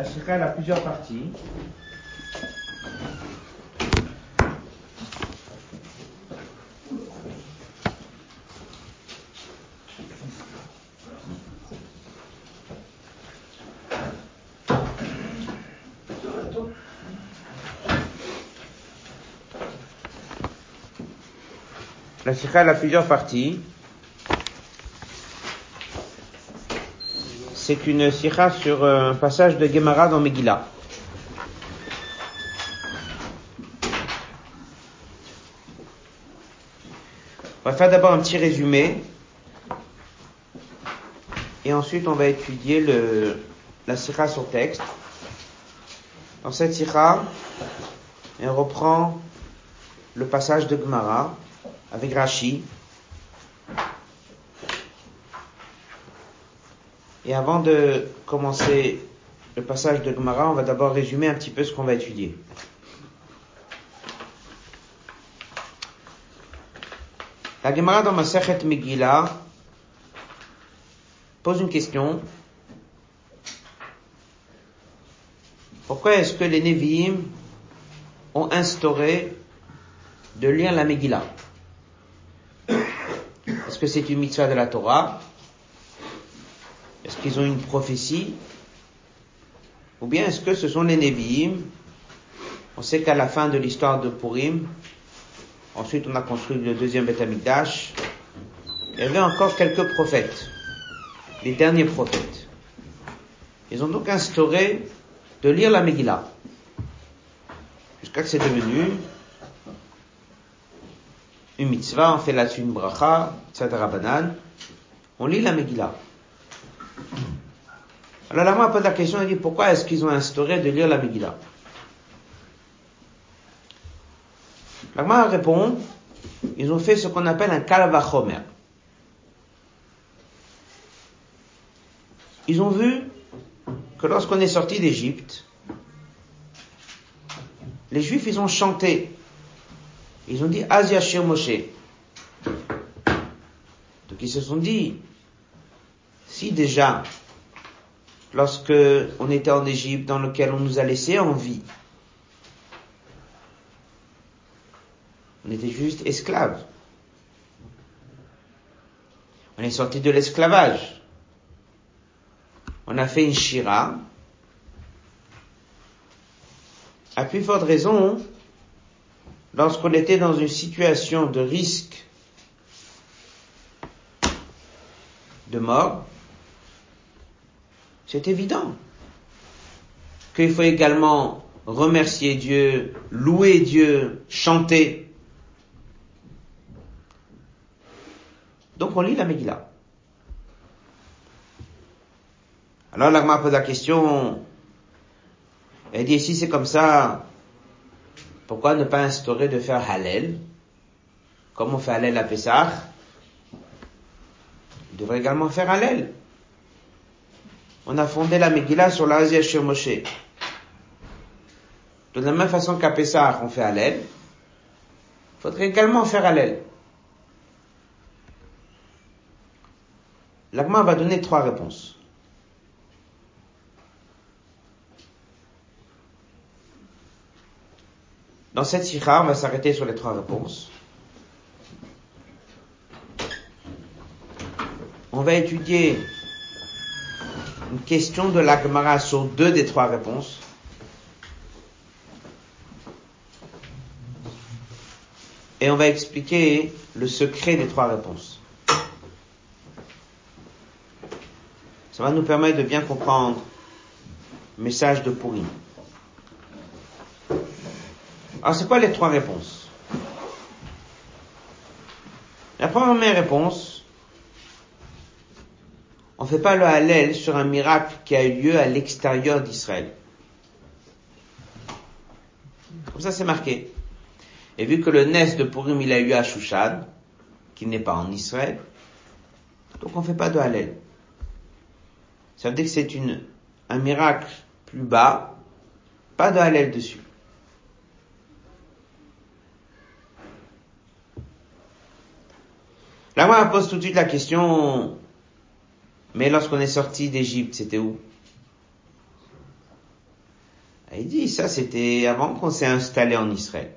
La sikha a plusieurs parties. La sikha a plusieurs parties. C'est une sikha sur un passage de Gemara dans Megillah. On va faire d'abord un petit résumé. Et ensuite, on va étudier la sikha sur texte. Dans cette sikha, on reprend le passage de Gemara avec Rashi. Et avant de commencer le passage de Gemara, on va d'abord résumer un petit peu ce qu'on va étudier. La Gemara dans Masechet Megillah pose une question. Pourquoi est-ce que les Nevi'im ont instauré de lire la Megillah? Est-ce que c'est une mitzvah de la Torah? Qu'ils ont une prophétie Ou bien est-ce que ce sont les Nevi'im? On sait qu'à la fin de l'histoire de Purim, ensuite on a construit le deuxième Beth Amikdash, il y avait encore quelques prophètes, les derniers prophètes. Ils ont donc instauré de lire la Megillah, jusqu'à que c'est devenu une mitzvah, on fait là-dessus une bracha, etc. banane, on lit la Megillah. Alors la pose la question, elle dit pourquoi est-ce qu'ils ont instauré de lire la Megillah? La répond, ils ont fait ce qu'on appelle un kalvachomer. Ils ont vu que lorsqu'on est sorti d'Égypte, les Juifs, ils ont chanté. Ils ont dit Asia Moshe. Donc ils se sont dit, si déjà, lorsque on était en Égypte, dans lequel on nous a laissé en vie, on était juste esclaves. On est sorti de l'esclavage. On a fait une shira. À plus forte raison, lorsqu'on était dans une situation de risque de mort, c'est évident qu'il faut également remercier Dieu, louer Dieu, chanter. Donc on lit la Megillah. Alors l'Agma pose la question, elle dit si c'est comme ça, pourquoi ne pas instaurer de faire Hallel? Comme on fait Hallel à Pessah, on devrait également faire Hallel. On a fondé la Megillah sur l'Asia sur Moshe. De la même façon qu'à Pessah, on fait Hallel, il faudrait également faire Hallel. L'Agma va donner trois réponses. Dans cette sikha, on va s'arrêter sur les trois réponses. On va étudier une question de l'Agmara sur deux des trois réponses. Et on va expliquer le secret des trois réponses. Ça va nous permettre de bien comprendre le message de Pourri. Alors c'est quoi les trois réponses? La première réponse, fait pas le Hallel sur un miracle qui a eu lieu à l'extérieur d'Israël. Comme ça c'est marqué. Et vu que le Nes de Purim il a eu à Shushan, qui n'est pas en Israël, donc on ne fait pas de Hallel. Ça veut dire que c'est un miracle plus bas, pas de Hallel dessus. Là, moi, on pose tout de suite la question, mais lorsqu'on est sorti d'Égypte, c'était où? Il dit, ça c'était avant qu'on s'est installé en Israël.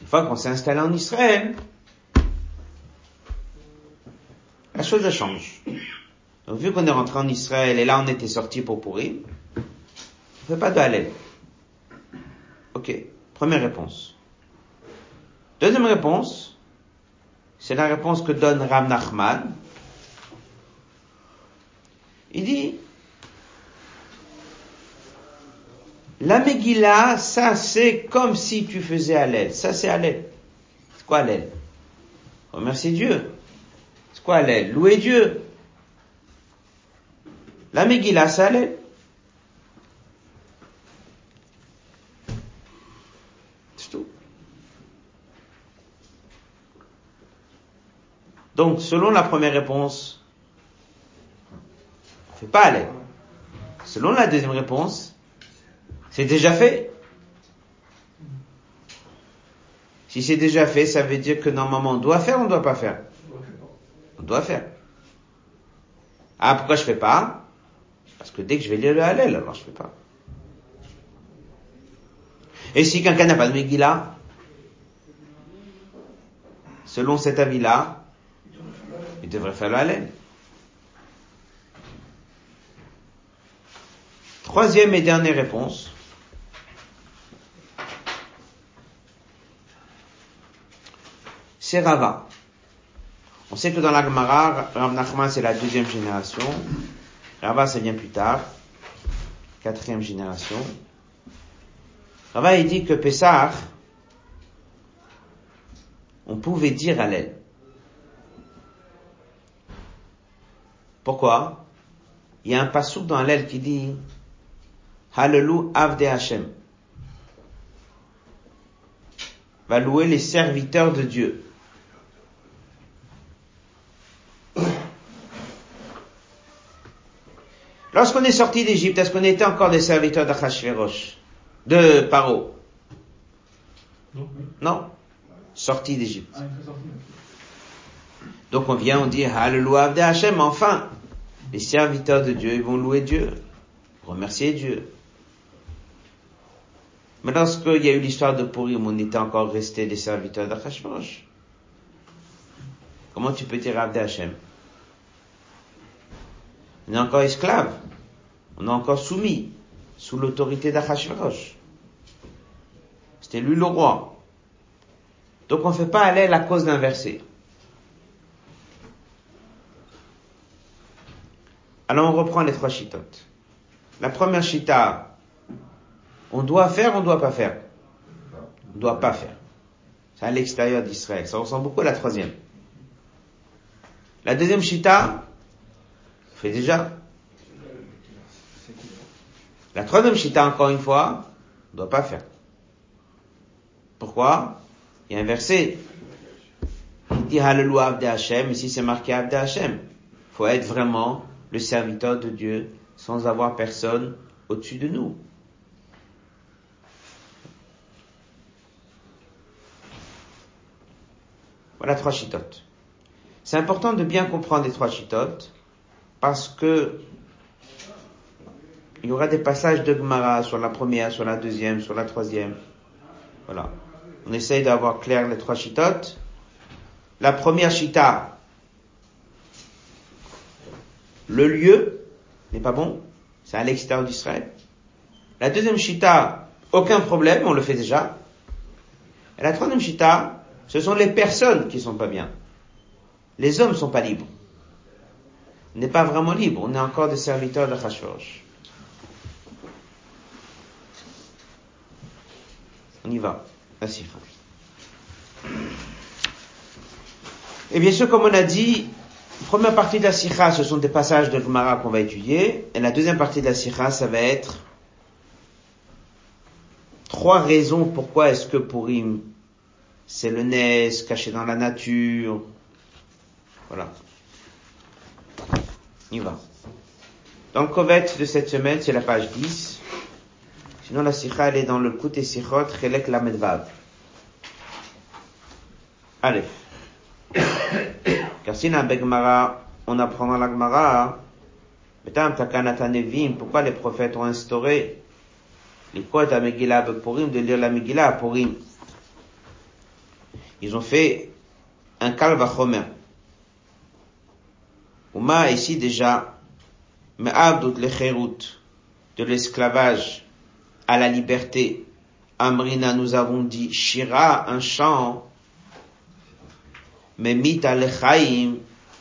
Une fois qu'on s'est installé en Israël, la chose change. Donc vu qu'on est rentré en Israël et là on était sorti pour pourrir, on fait pas de Ok, première réponse. Deuxième réponse, c'est la réponse que donne Ram Nachman. Il dit, La Megillah, ça c'est comme si tu faisais Hallel. Ça c'est Hallel. C'est quoi Hallel Remercier Dieu. C'est quoi Hallel Louer Dieu. La Megillah, c'est. C'est tout. Donc, selon la première réponse, on pas Hallel. Selon la deuxième réponse, c'est déjà fait. Si c'est déjà fait, ça veut dire que normalement on doit faire on ne doit pas faire On doit faire. Ah, pourquoi je fais pas? Parce que dès que je vais lire le Hallel, alors je fais pas. Et si quelqu'un n'a pas de Megillah, selon cet avis-là, il devrait faire le Hallel. Troisième et dernière réponse. c'est Rava. On sait que dans la Gemara, Rav Nachman c'est la deuxième génération. Rava ça vient plus tard. Quatrième génération. Rava il dit que Pessah, on pouvait dire à l'aile. Pourquoi? Il y a un passouk dans l'aile qui dit Hallelu Avde Hashem. Va louer les serviteurs de Dieu. Lorsqu'on est sorti d'Égypte, est-ce qu'on était encore des serviteurs d'Achashverosh De Paro? Non. Non? Sorti d'Égypte. Ah, Donc on vient, on dit Hallelujah de Hachem, enfin Les serviteurs de Dieu, ils vont louer Dieu, remercier Dieu. Mais lorsqu'il y a eu l'histoire de Purim, on était encore resté des serviteurs d'Achashverosh. Comment tu peux dire Abde Hachem? On est encore esclave. On est encore soumis sous l'autorité d'Achashverosh. C'était lui le roi. Donc on ne fait pas aller la cause d'un verset. Alors on reprend les trois chitotes. La première chita, on doit faire, on doit pas faire. On doit pas faire. C'est à l'extérieur d'Israël. Ça ressemble beaucoup à la troisième. La deuxième chita, fait déjà. La troisième chita, encore une fois, ne doit pas faire. Pourquoi? Il y a un verset. Hashem, ici c'est marqué Abde Hashem. Il faut être vraiment le serviteur de Dieu sans avoir personne au-dessus de nous. Voilà trois chitotes. C'est important de bien comprendre les trois chitotes parce que il y aura des passages de Gemara sur la première, sur la deuxième, sur la troisième. Voilà. On essaye d'avoir clair les trois chitotes. La première chita, le lieu n'est pas bon, c'est à l'extérieur d'Israël. La deuxième chita, aucun problème, on le fait déjà. Et la troisième chita, ce sont les personnes qui sont pas bien. Les hommes sont pas libres n'est pas vraiment libre. On est encore des serviteurs de Hashvosh. On y va. La sikha. Et bien sûr, comme on a dit, première partie de la sikha, ce sont des passages de Gemara qu'on va étudier. Et la deuxième partie de la sikha, ça va être trois raisons pourquoi est-ce que Purim, c'est le Nes caché dans la nature. Voilà. On y va. Dans le Kovet de cette semaine, c'est la page 10. Sinon, la sikha, elle est dans le Koute Sichot, Chelek Lamedvav. Allez. Car si on apprend dans la Gemara pourquoi les prophètes ont instauré les à Megillah Purim de lire la Megillah à Ils ont fait un kalvachomer. Ouma ici déjà, Me'abdut le de l'esclavage à la liberté. Amrina, nous avons dit, Shira, un chant, mais Mita lechaim,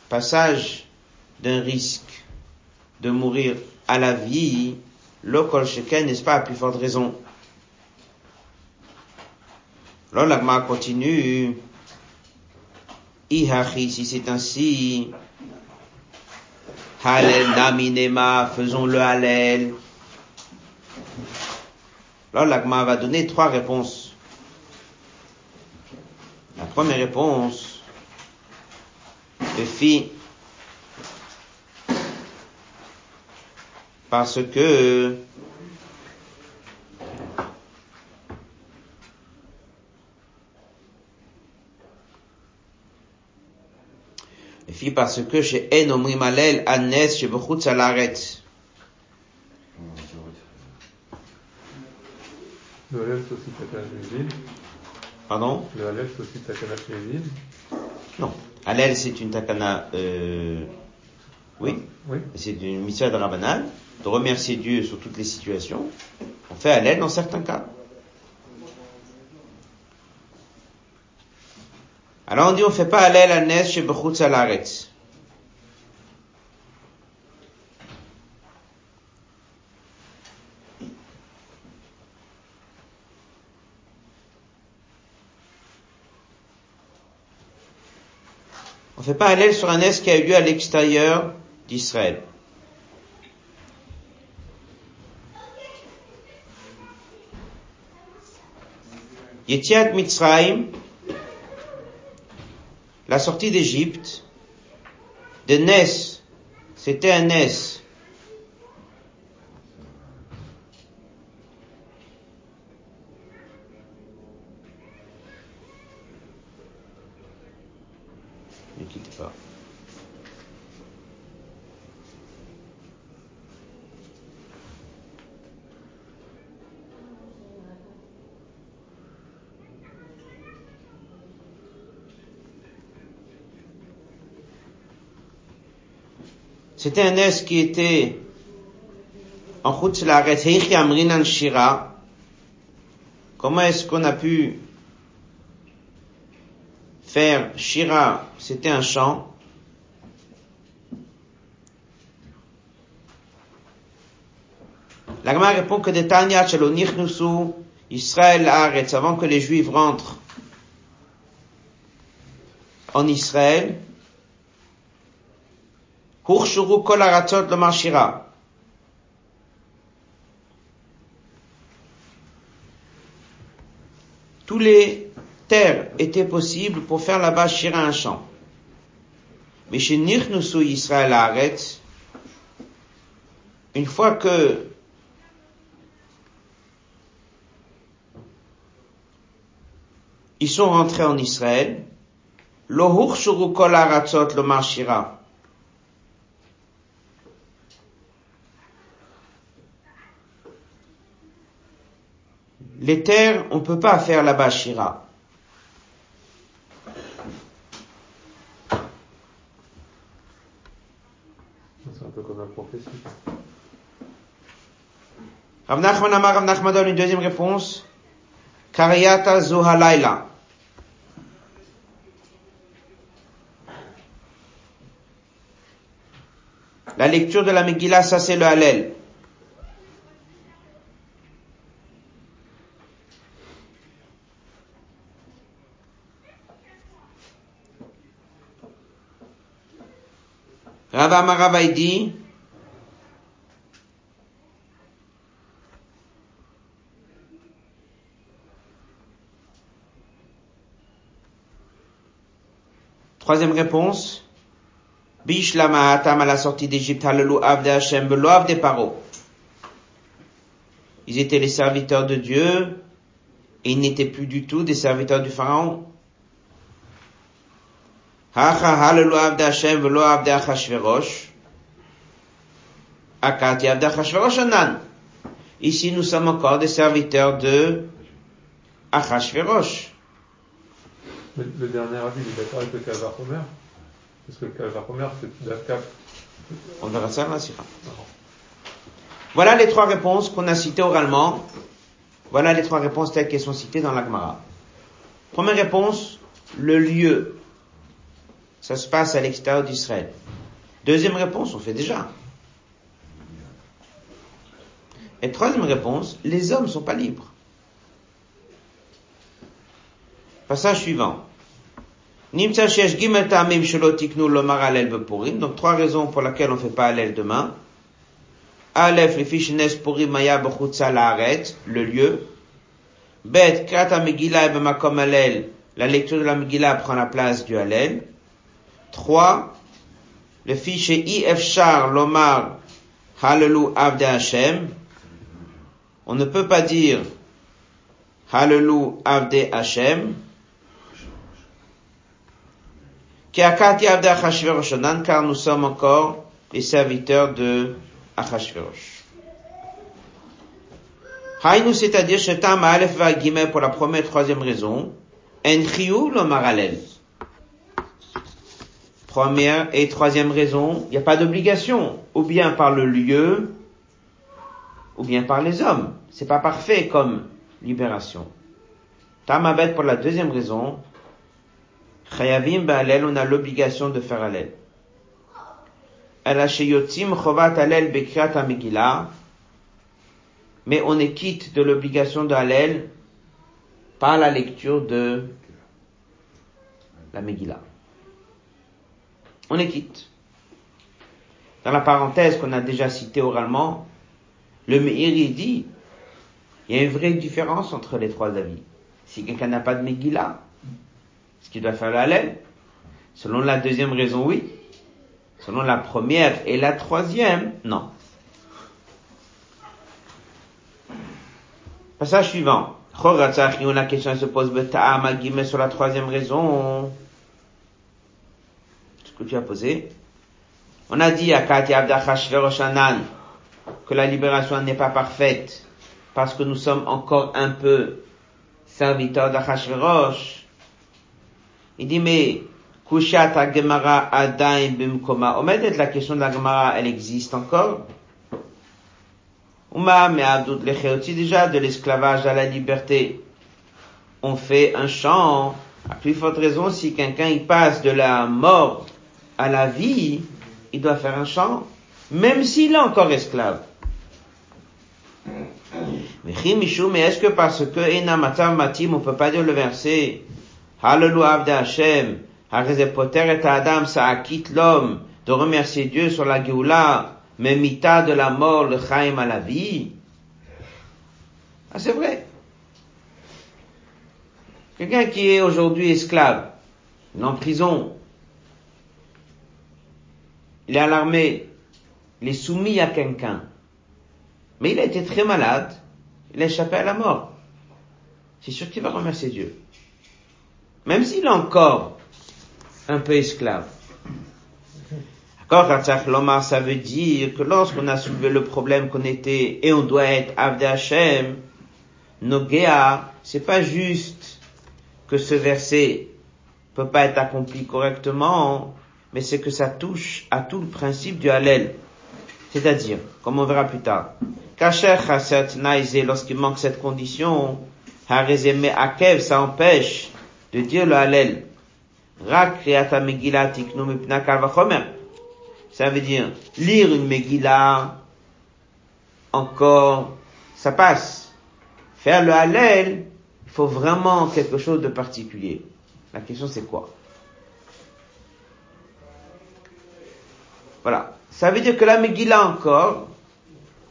passage d'un risque de mourir à la vie, l'okol sheken, n'est-ce pas, à plus forte raison? Alors l'agma continue, Ihachi, si c'est ainsi, Halel naminema, faisons le Halel. Alors l'agma va donner trois réponses. La première réponse, le parce que parce que chez En Malel Anes chez Bechutz. Le Halel, c'est aussi Takana Pardon? Le Halel, c'est aussi Takana Non. Halel, c'est une takana, euh, oui. oui. C'est une mission de Rabbanal, de remercier Dieu sur toutes les situations. On fait Halel dans certains cas. Alors on dit on fait pas Halel à Nes chez Bechutz Alaretz. On fait l'aile sur un S qui a eu lieu à l'extérieur d'Israël. Yetiat Mitzrayim, la sortie d'Égypte, de Nes, c'était un Nes C'était un S qui était en route la Amrinan Shira. Comment est-ce qu'on a pu faire Shira? C'était un chant. La répond que de Tanya Nusu, Israël arrête avant que les Juifs rentrent en Israël, Hurshuru kol aratzot le marshira. Tous les terres étaient possibles pour faire là-bas shira un champ, Mais chez Nirnusu Israël arrête, une fois que ils sont rentrés en Israël, le Hurshuru kol aratzot le marshira les terres, on peut pas faire là-bas Shira. C'est un peu comme la prophétie. Rav Nachman Amar Rav Nachman donne une deuxième réponse. Karyata Zohalaila. La lecture de la Megillah, ça c'est le Hallel. Rav dit, Troisième réponse. Bishlama Atam à la sortie d'Égypte, Hallelu Avde Hashem, des Paro. Ils étaient les serviteurs de Dieu, et ils n'étaient plus du tout des serviteurs du Pharaon. Ici, nous sommes encore des serviteurs de Achashverosh. Le, le dernier avis, il est d'accord avec le Kalvachomer Parce que le Kalvachomer, c'est d'Akap. On verra ça dans la sira. Voilà les trois réponses qu'on a citées oralement. Voilà les trois réponses telles qu'elles sont citées dans l'Agmara. Première réponse, le lieu. Ça se passe à l'extérieur d'Israël. Deuxième réponse, on fait déjà. Et troisième réponse, les hommes ne sont pas libres. Passage suivant. Donc trois raisons pour lesquelles on ne fait pas Alel demain. Aleph, les fiches Purim Maya le lieu. Bet, Krata Megillah et Bemakom Alel, la lecture de la Megillah prend la place du Alel. Trois, le fichier Ifshar Lomar Hallelu Avde Hashem. On ne peut pas dire Hallelu Avde Hashem. Car nous sommes encore les serviteurs de Achashverosh. Haïnu, c'est-à-dire Shetam Aleph va pour la première et troisième raison. Enchiou Lomar Alel. Première et troisième raison, il n'y a pas d'obligation, ou bien par le lieu, ou bien par les hommes. C'est pas parfait comme libération. Tamabet pour la deuxième raison, Chayavim Ba'alel, on a l'obligation de faire Alel. Mais on est quitte de l'obligation de par la lecture de la Megillah on est quitte. Dans la parenthèse qu'on a déjà citée oralement, le Meir dit, il y a une vraie différence entre les trois avis. Si quelqu'un n'a pas de Megillah, est-ce qu'il doit faire laine Selon la deuxième raison, oui. Selon la première et la troisième, non. Passage suivant. La question se pose sur la troisième raison tu as posé. On a dit à Katia que la libération n'est pas parfaite parce que nous sommes encore un peu serviteurs d'Achashverosh. Il dit, mais, Kushat Gemara Adaim Bimkoma. Omedet, la question de la Gemara, elle existe encore. Uma, mais Abdut Lecheoti déjà, de l'esclavage à la liberté. On fait un chant. À plus forte raison, si quelqu'un y passe de la mort à la vie, il doit faire un chant, même s'il est encore esclave. Mais est-ce que parce que Enamatam Matim, on peut pas dire le verset, Hallelujah Avde Hashem, et Adam, ça acquitte l'homme de remercier Dieu sur la Géoula, mais mita de la mort, le Chaim à la vie? Ah, c'est vrai. Quelqu'un qui est aujourd'hui esclave, en prison, il est à l'armée, il est soumis à quelqu'un. Mais il a été très malade, il a échappé à la mort. C'est sûr qu'il va remercier Dieu. Même s'il est encore un peu esclave. D'accord, Lomar, ça veut dire que lorsqu'on a soulevé le problème qu'on était, et on doit être Avde Hashem, Nogea, c'est pas juste que ce verset peut pas être accompli correctement, mais c'est que ça touche à tout le principe du Hallel. C'est-à-dire, comme on verra plus tard, Naizé, lorsqu'il manque cette condition, Harezeme Akev, ça empêche de dire le Megillah Ça veut dire, lire une Megillah, encore, ça passe. Faire le Hallel, il faut vraiment quelque chose de particulier. La question c'est quoi? Voilà. Ça veut dire que la Megillah encore,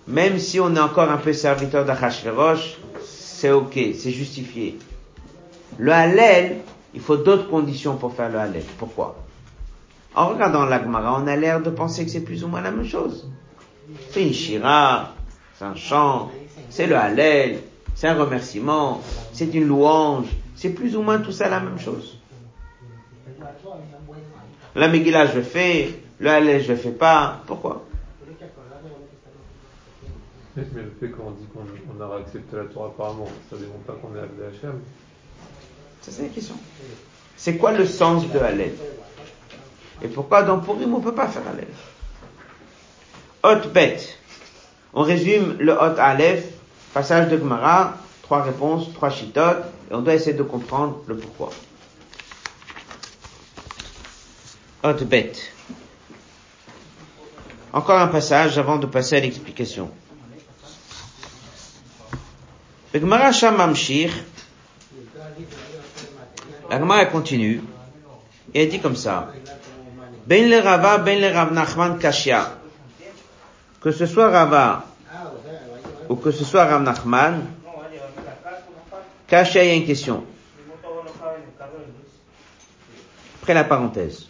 même si on est encore un peu serviteur d'Achashverosh, c'est ok, c'est justifié. Le Hallel, il faut d'autres conditions pour faire le Hallel. Pourquoi? En regardant l'Agmara, on a l'air de penser que c'est plus ou moins la même chose. C'est une shira, c'est un chant, c'est le Hallel, c'est un remerciement, c'est une louange, c'est plus ou moins tout ça la même chose. La Megillah, je fais, le Hallel, je le fais pas. Pourquoi? Mais, le fait qu'on dit qu'on on aura accepté la Torah apparemment, ça ne démontre pas qu'on est Abdé Hachem. Ça, c'est la question. C'est quoi le sens de Hallel? Et pourquoi dans Purim, on ne peut pas faire Hallel? Hot bête. On résume le Hot Aleph, passage de Gemara, trois réponses, trois chitotes, et on doit essayer de comprendre le pourquoi. Hot bête. Encore un passage avant de passer à l'explication. La Gemara continue, et elle dit comme ça. Ben le Rava, ben le Rav Kashia. Que ce soit Rava, ou que ce soit Rav Nachman, Kashia, il y a une question. Après la parenthèse.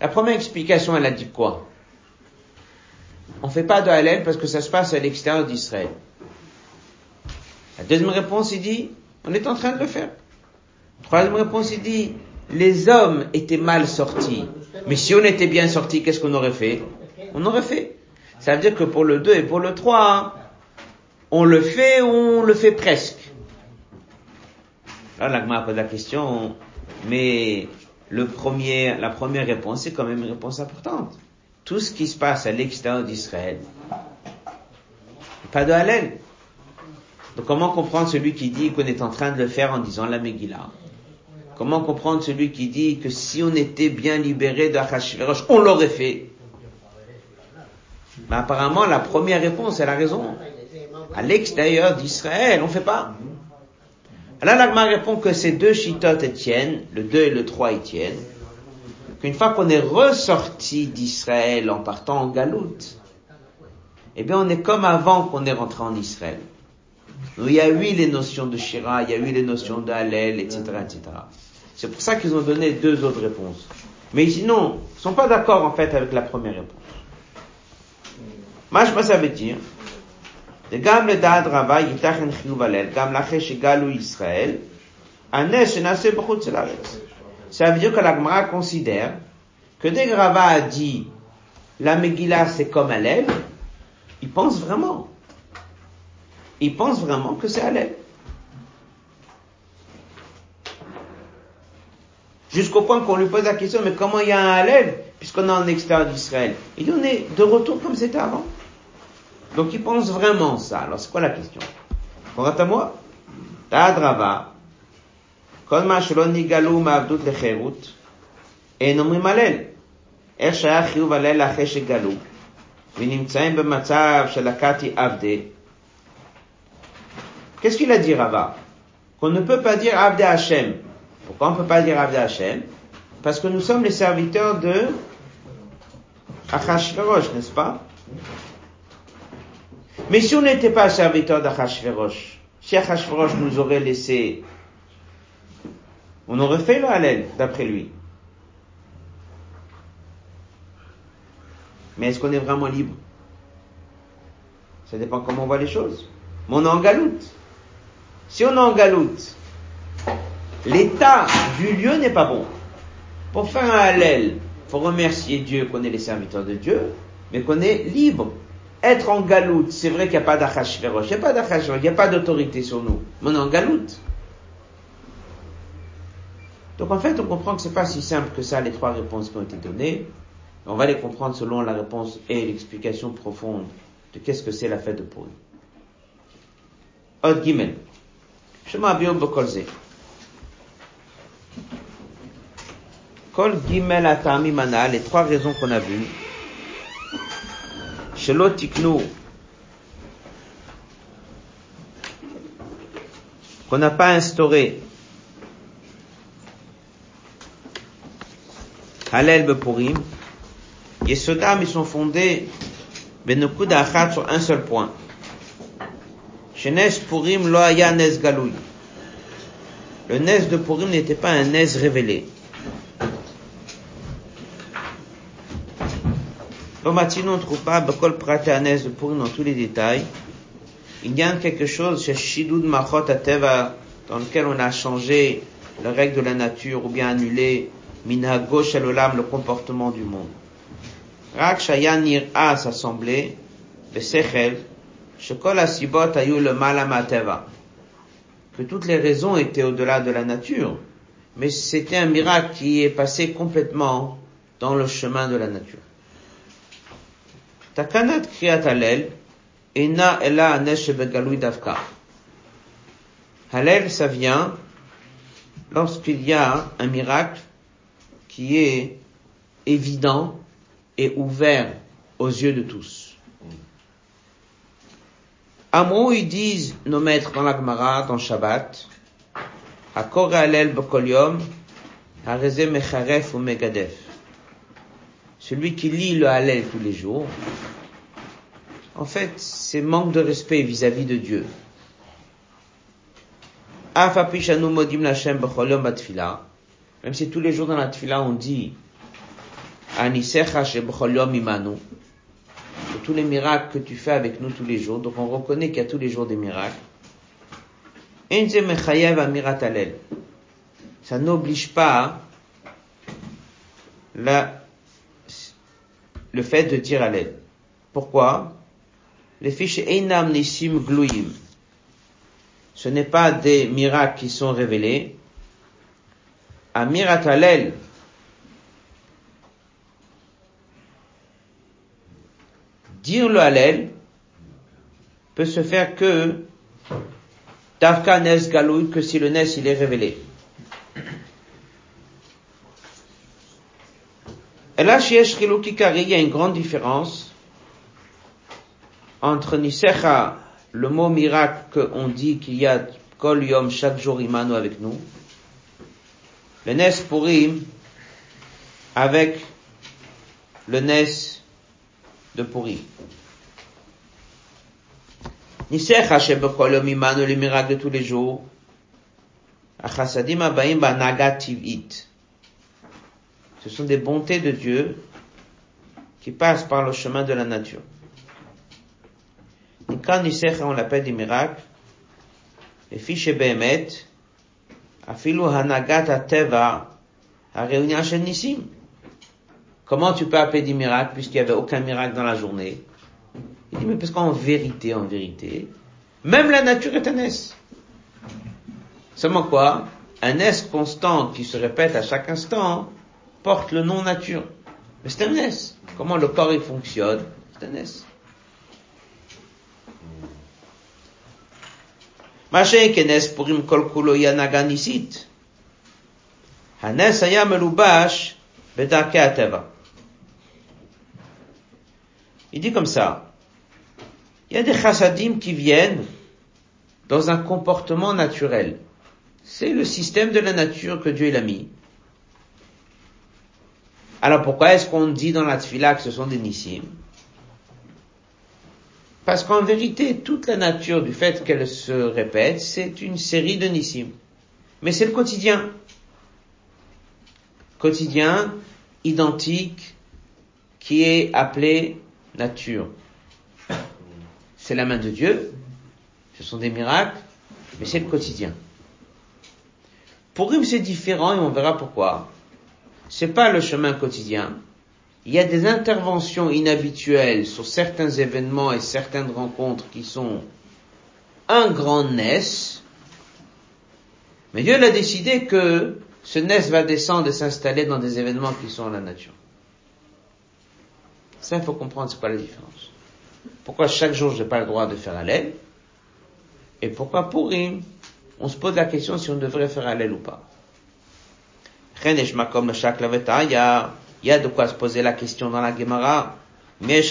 La première explication, elle a dit quoi? On fait pas de Hallel parce que ça se passe à l'extérieur d'Israël. La deuxième réponse, il dit, on est en train de le faire. Troisième réponse, il dit, les hommes étaient mal sortis. Mais si on était bien sortis, qu'est-ce qu'on aurait fait? On aurait fait. Ça veut dire que pour le 2 et pour le 3, on le fait ou on le fait presque. Là, l'agma pose la question, mais le premier, la première réponse, c'est quand même une réponse importante. Tout ce qui se passe à l'extérieur d'Israël, pas de haleine. Donc comment comprendre celui qui dit qu'on est en train de le faire en disant la Megillah? Comment comprendre celui qui dit que si on était bien libéré de Achashverosh, on l'aurait fait? Mais apparemment, la première réponse, elle a raison. À l'extérieur d'Israël, on fait pas. Là, l'Agma répond que ces deux chitotes tiennent, le 2 et le 3 ils tiennent, qu'une fois qu'on est ressorti d'Israël en partant en galoute, eh bien on est comme avant qu'on est rentré en Israël. Donc, il y a eu les notions de Shira, il y a eu les notions d'Alel, etc., etc. C'est pour ça qu'ils ont donné deux autres réponses. Mais sinon, ils sont pas d'accord en fait avec la première réponse. Moi, ça veut dire, גם לדעת רבה ייתכן חיוב הלל, גם לאחרי שגלו ישראל, הנס שנעשה בחוץ לארץ. Ça veut dire que la Gemara considère que dès que Rava a dit la Megillah c'est comme Hallel, il pense vraiment. Il pense vraiment que c'est Hallel. Jusqu'au point qu'on lui pose la question, mais comment il y a un Hallel puisqu'on est en extérieur d'Israël Il dit on est de retour comme c'était avant. Donc il pense vraiment ça. Alors c'est quoi la question Quant à moi, Tadrava, כל מה שלא נגאלו מעבדות לחירות, אין אומרים הלל. איך שהיה חיוב הלל אחרי שגלו, ונמצאים במצב של לקטי עבדי. Qu'est-ce qu'il a dit Rava Qu'on ne peut pas dire Abde Hashem. Pourquoi on ne peut pas dire Abde Hashem Parce que nous sommes les serviteurs de Achashverosh, n'est-ce pas Mais si on n'était pas serviteur d'Achashverosh, si Achashverosh nous aurait laissé, on aurait fait le Hallel, d'après lui. Mais est-ce qu'on est vraiment libre? Ça dépend comment on voit les choses. Mais on est en galoute. Si on est en galoute, l'état du lieu n'est pas bon. Pour faire un Hallel, faut remercier Dieu qu'on est les serviteurs de Dieu, mais qu'on est libre être en galoute, c'est vrai qu'il n'y a pas d'achashverosh, il n'y a pas d'achashverosh, il n'y a pas d'autorité sur nous, mais on est en galoute. Donc en fait, on comprend que c'est pas si simple que ça, les trois réponses qui ont été données. On va les comprendre selon la réponse et l'explication profonde de qu'est-ce que c'est la fête de Purim. Od Gimel. Shema Bio Bokolze. Kol Gimel Atami Mana, les trois raisons qu'on a vues, שלא תקנו, qu'on n'a pas instauré Halel Bepurim, Yesodam, ils sont fondés Benokuda Achat sur un seul point. Shenes Purim lo haya nes galoui. Le nes de Purim n'était pas un nes révélé. Lomatino on ne trouve pas Bekol Prate nes de Purim dans tous les détails. Il y a quelque chose chez Shidud Machot Ateva dans lequel on a changé les règles de la nature ou bien annulé Minhago Shalolam, le comportement du monde. Rak Shayan Nir'a s'assemblait, Besechel, Shekol Asibot Ayu le Malamateva. Que toutes les raisons étaient au-delà de la nature, mais c'était un miracle qui est passé complètement dans le chemin de la nature. Takanat Kriyat Halel, Ena Ela Davka. Halel, ça vient lorsqu'il y a un miracle qui est évident et ouvert aux yeux de tous. Moi, ils disent nos maîtres dans la Gemara, dans Shabbat, Hakor Halel Bokolium, Hareze Mecharef ou Megadef. Celui qui lit le Halel tous les jours, en fait, c'est manque de respect vis-à-vis de Dieu. Même si tous les jours dans la tfila on dit tous les miracles que tu fais avec nous tous les jours, donc on reconnaît qu'il y a tous les jours des miracles. Ça n'oblige pas la, le fait de dire à. Pourquoi? Les fiches Einam Nissim Gluyim. Ce n'est pas des miracles qui sont révélés. Amirat Alel, dire le Halel peut se faire que Davka Nes Galoui, que si le Nes il est révélé. Et là, chez il y a une grande différence entre Nisecha, le mot miracle qu'on dit qu'il y a Kol Yom, chaque jour Imano avec nous, le Nes Purim, avec le Nes de Purim. Nisecha Shebekol Yom Imano, les miracles de tous les jours, Achasadim Abaim Banagat Ce sont des bontés de Dieu qui passent par le chemin de la nature. Et quand Nisecha, on l'appelle des miracles, les fiches Behemet, Afilu Hanagat Ateva, à réunion chez Nissim. Comment tu peux appeler des miracles puisqu'il n'y avait aucun miracle dans la journée? Il dit, mais parce qu'en vérité, en vérité, même la nature est un S. Seulement quoi? Un S constant qui se répète à chaque instant porte le nom nature. Mais c'est un S. Comment le corps il fonctionne, c'est un kenes purim kol yanaganisit. Hanes aya melubash bedake. Il dit comme ça. Il y a des chassadim qui viennent dans un comportement naturel. C'est le système de la nature que Dieu l'a mis. Alors pourquoi est-ce qu'on dit dans la tfila que ce sont des nissim? Parce qu'en vérité, toute la nature du fait qu'elle se répète, c'est une série de nissim. Mais c'est le quotidien. Quotidien, identique, qui est appelé nature. C'est la main de Dieu, ce sont des miracles, mais c'est le quotidien. Pour lui, c'est différent et on verra pourquoi. C'est pas le chemin quotidien. Il y a des interventions inhabituelles sur certains événements et certaines rencontres qui sont un grand ness, mais Dieu a décidé que ce ness va descendre et s'installer dans des événements qui sont la nature. Ça, il faut comprendre c'est quoi la différence. Pourquoi chaque jour je n'ai pas le droit de faire Hallel Et pourquoi pour Purim, on se pose la question si on devrait faire Hallel ou pas. Il y a, de quoi se poser la question dans la Gemara. Vu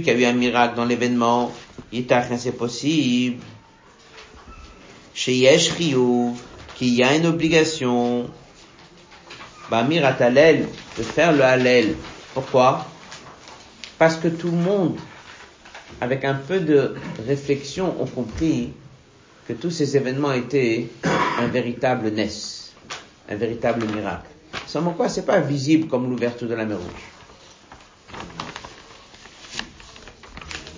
qu'il y a eu un miracle dans l'événement, c'est possible. Chez Yesh qu'il y a une obligation, Bamir Halel, de faire le Hallel Pourquoi? Parce que tout le monde, avec un peu de réflexion, ont compris que tous ces événements étaient un véritable NES, un véritable miracle. Seulement quoi, c'est pas visible comme l'ouverture de la mer Rouge.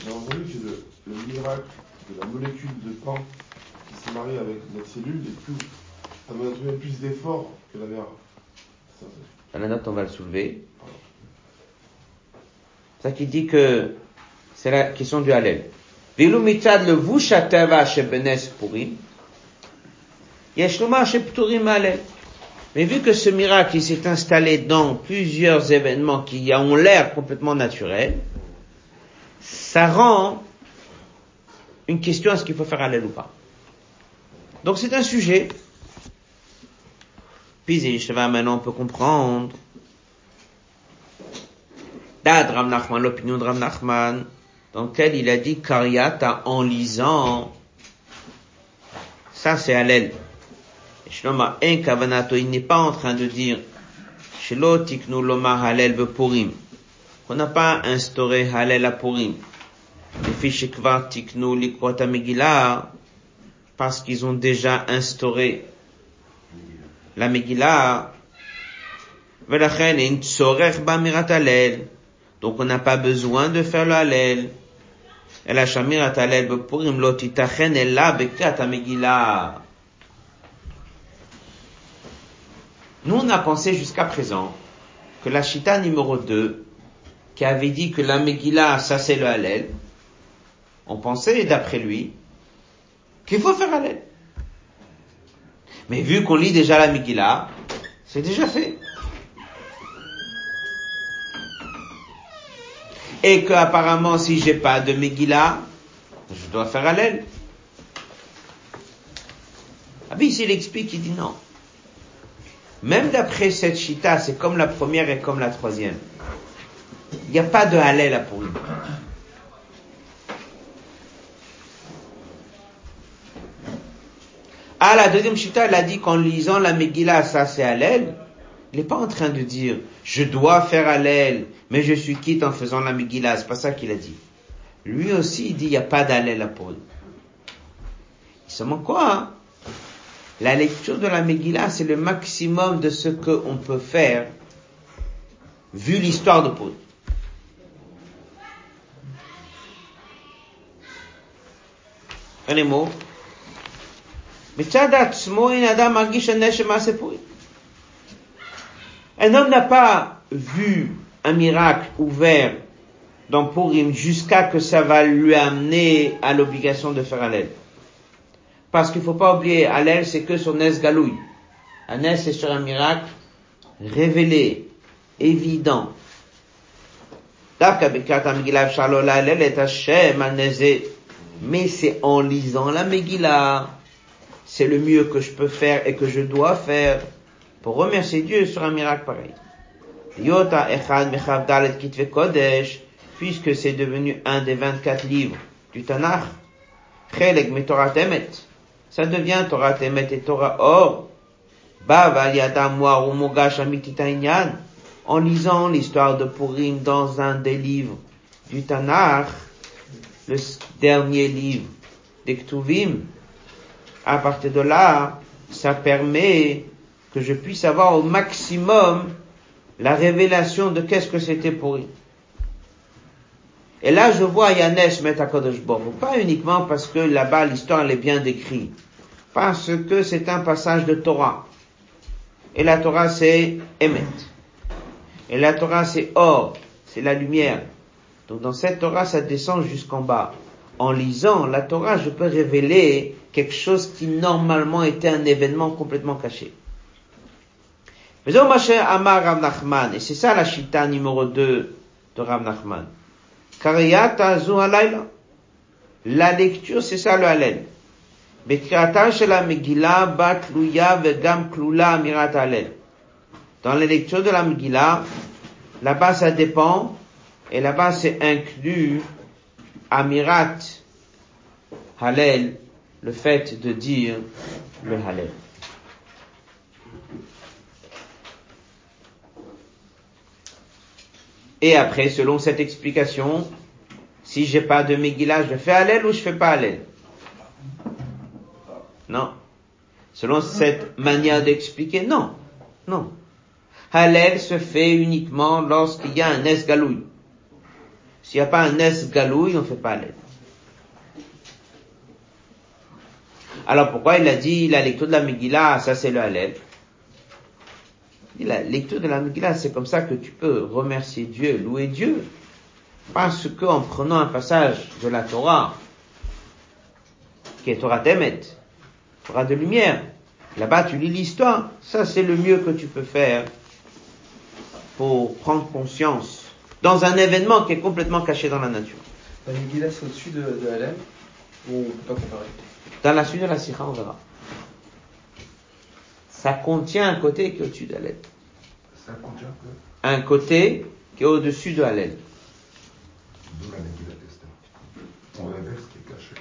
Entendu que le, le miracle de la molécule de pain qui s'est mariée avec notre cellule est plus, ça m'a donné plus d'efforts que la mer. À la note, on va le soulever. Ça qui dit que c'est la question du Hallel. Mitzad levush hateva shebenes purim, yesh lomar shepturim Hallel. Mais vu que ce miracle s'est installé dans plusieurs événements qui ont l'air complètement naturels, ça rend une question est-ce qu'il faut faire Hallel ou pas. Donc c'est un sujet. Puis vais maintenant on peut comprendre. Dad Ram Nachman, l'opinion de Ram Nachman, dans lequel il a dit Karyata en lisant, ça c'est Hallel. Il n'est pas en train de dire Shelo tiknu lomar Hallel bepurim. On n'a pas instauré Hallel à Purim. Les fiches kvar likwata Megillah, parce qu'ils ont déjà instauré la Megillah. Donc on n'a pas besoin de faire le nous, on a pensé jusqu'à présent que la chita numéro 2, qui avait dit que la Megillah, ça c'est le Hallel, on pensait, d'après lui, qu'il faut faire Hallel. Mais vu qu'on lit déjà la Megillah, c'est déjà fait. Et que apparemment, si j'ai pas de Megillah, je dois faire Hallel. Ah oui, il explique, il dit non. Même d'après cette chita, c'est comme la première et comme la troisième. Il n'y a pas de Hallel à pour lui. Ah, la deuxième chita, elle a dit qu'en lisant la Megillah, ça c'est Hallel. Il n'est pas en train de dire, je dois faire Hallel, mais je suis quitte en faisant la Megillah. C'est pas ça qu'il a dit. Lui aussi, il dit, il n'y a pas d'Hallel à pour lui. Seulement quoi, hein? La lecture de la Megillah, c'est le maximum de ce qu'on peut faire, vu l'histoire de Paul. Un mot. Un homme n'a pas vu un miracle ouvert dans Purim jusqu'à que ça va lui amener à l'obligation de faire Hallel. Parce qu'il faut pas oublier, Hallel c'est que sur Nes Galouille. Un c'est sur un miracle révélé, évident. Mais c'est en lisant la Megillah, c'est le mieux que je peux faire et que je dois faire pour remercier Dieu sur un miracle pareil. Yota Echad Mechav Dalet Kitve Kodesh, puisque c'est devenu un des 24 livres du Tanakh, Chelek Metorat Emet, ça devient Torah Temet et Torah Or, Bav al Yadam War Mogash Amititainyan, en lisant l'histoire de Purim dans un des livres du Tanakh, le dernier livre des Ktuvim, à partir de là, ça permet que je puisse avoir au maximum la révélation de qu'est-ce que c'était Purim. Et là, je vois Yanesh Metakodesh Baruch pas uniquement parce que là-bas l'histoire elle est bien décrite, parce que c'est un passage de Torah. Et la Torah c'est Emet. Et la Torah c'est Or, c'est la lumière. Donc dans cette Torah ça descend jusqu'en bas. En lisant la Torah, je peux révéler quelque chose qui normalement était un événement complètement caché. Mais Amar Rav Nachman, et c'est ça la chita numéro 2 de Rav Nachman. Kariyata zu La lecture, c'est ça le halel. Bekriata shela Megillah bat luya vegam klula amirat halel. Dans la lecture de la Megillah, là-bas ça dépend, et là-bas c'est inclus amirat halel, le fait de dire le halel. Et après, selon cette explication, si j'ai pas de Megillah, je fais Hallel ou je fais pas Hallel? Non. Selon cette manière d'expliquer, non. Non. Hallel se fait uniquement lorsqu'il y a un Es Galouille. S'il n'y a pas un Es Galouille, on ne fait pas Hallel. Alors pourquoi il a dit la lecture de la Megillah, ça c'est le Hallel? La lecture de la Megillah, c'est comme ça que tu peux remercier Dieu, louer Dieu. Parce qu'en prenant un passage de la Torah, qui est Torah Temet, Torah de lumière, là-bas tu lis l'histoire, ça c'est le mieux que tu peux faire pour prendre conscience dans un événement qui est complètement caché dans la nature. La Megillah c'est au-dessus de, de ou on peut pas comparer? Dans la suite de la Sikha, on verra. Ça contient un côté qui est au-dessus de. Ça contient que. Un côté qui est au-dessus de. D'où la. On ce qui est caché.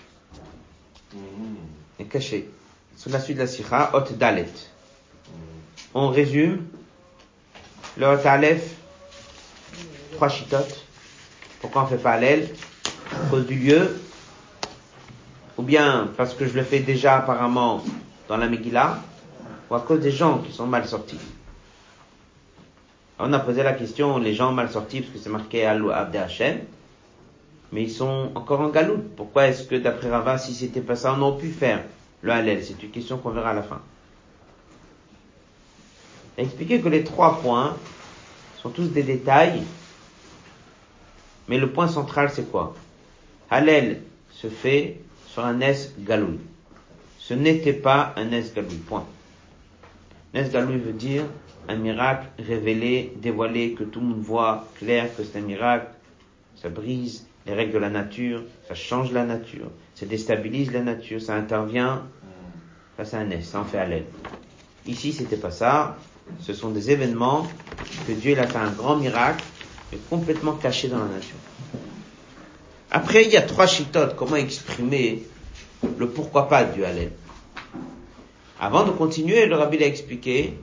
est caché. Sur la suite de la Sikha, Hot Dalet. On résume le Hot Aleph, trois chitotes. Pourquoi on fait pas Hallel À cause du lieu. Ou bien parce que je le fais déjà apparemment dans la Megillah. Ou à cause des gens qui sont mal sortis. On a posé la question, les gens mal sortis, parce que c'est marqué Alou Abde Hashem. Mais ils sont encore en galoute. Pourquoi est-ce que d'après Rava, si c'était pas ça, on aurait pu faire le Hallel? C'est une question qu'on verra à la fin. Il expliqué que les trois points sont tous des détails, mais le point central c'est quoi? Hallel se fait sur un S galoui. Ce n'était pas un S galoui, point. Galoui veut dire un miracle révélé, dévoilé, que tout le monde voit clair que c'est un miracle, ça brise les règles de la nature, ça change la nature, ça déstabilise la nature, ça intervient, ça c'est un S, ça en fait Hallel. Ici c'était pas ça, ce sont des événements que Dieu a fait un grand miracle, mais complètement caché dans la nature. Après, il y a trois chitotes, comment exprimer le pourquoi pas du Hallel. Avant de continuer, le rabbi a expliqué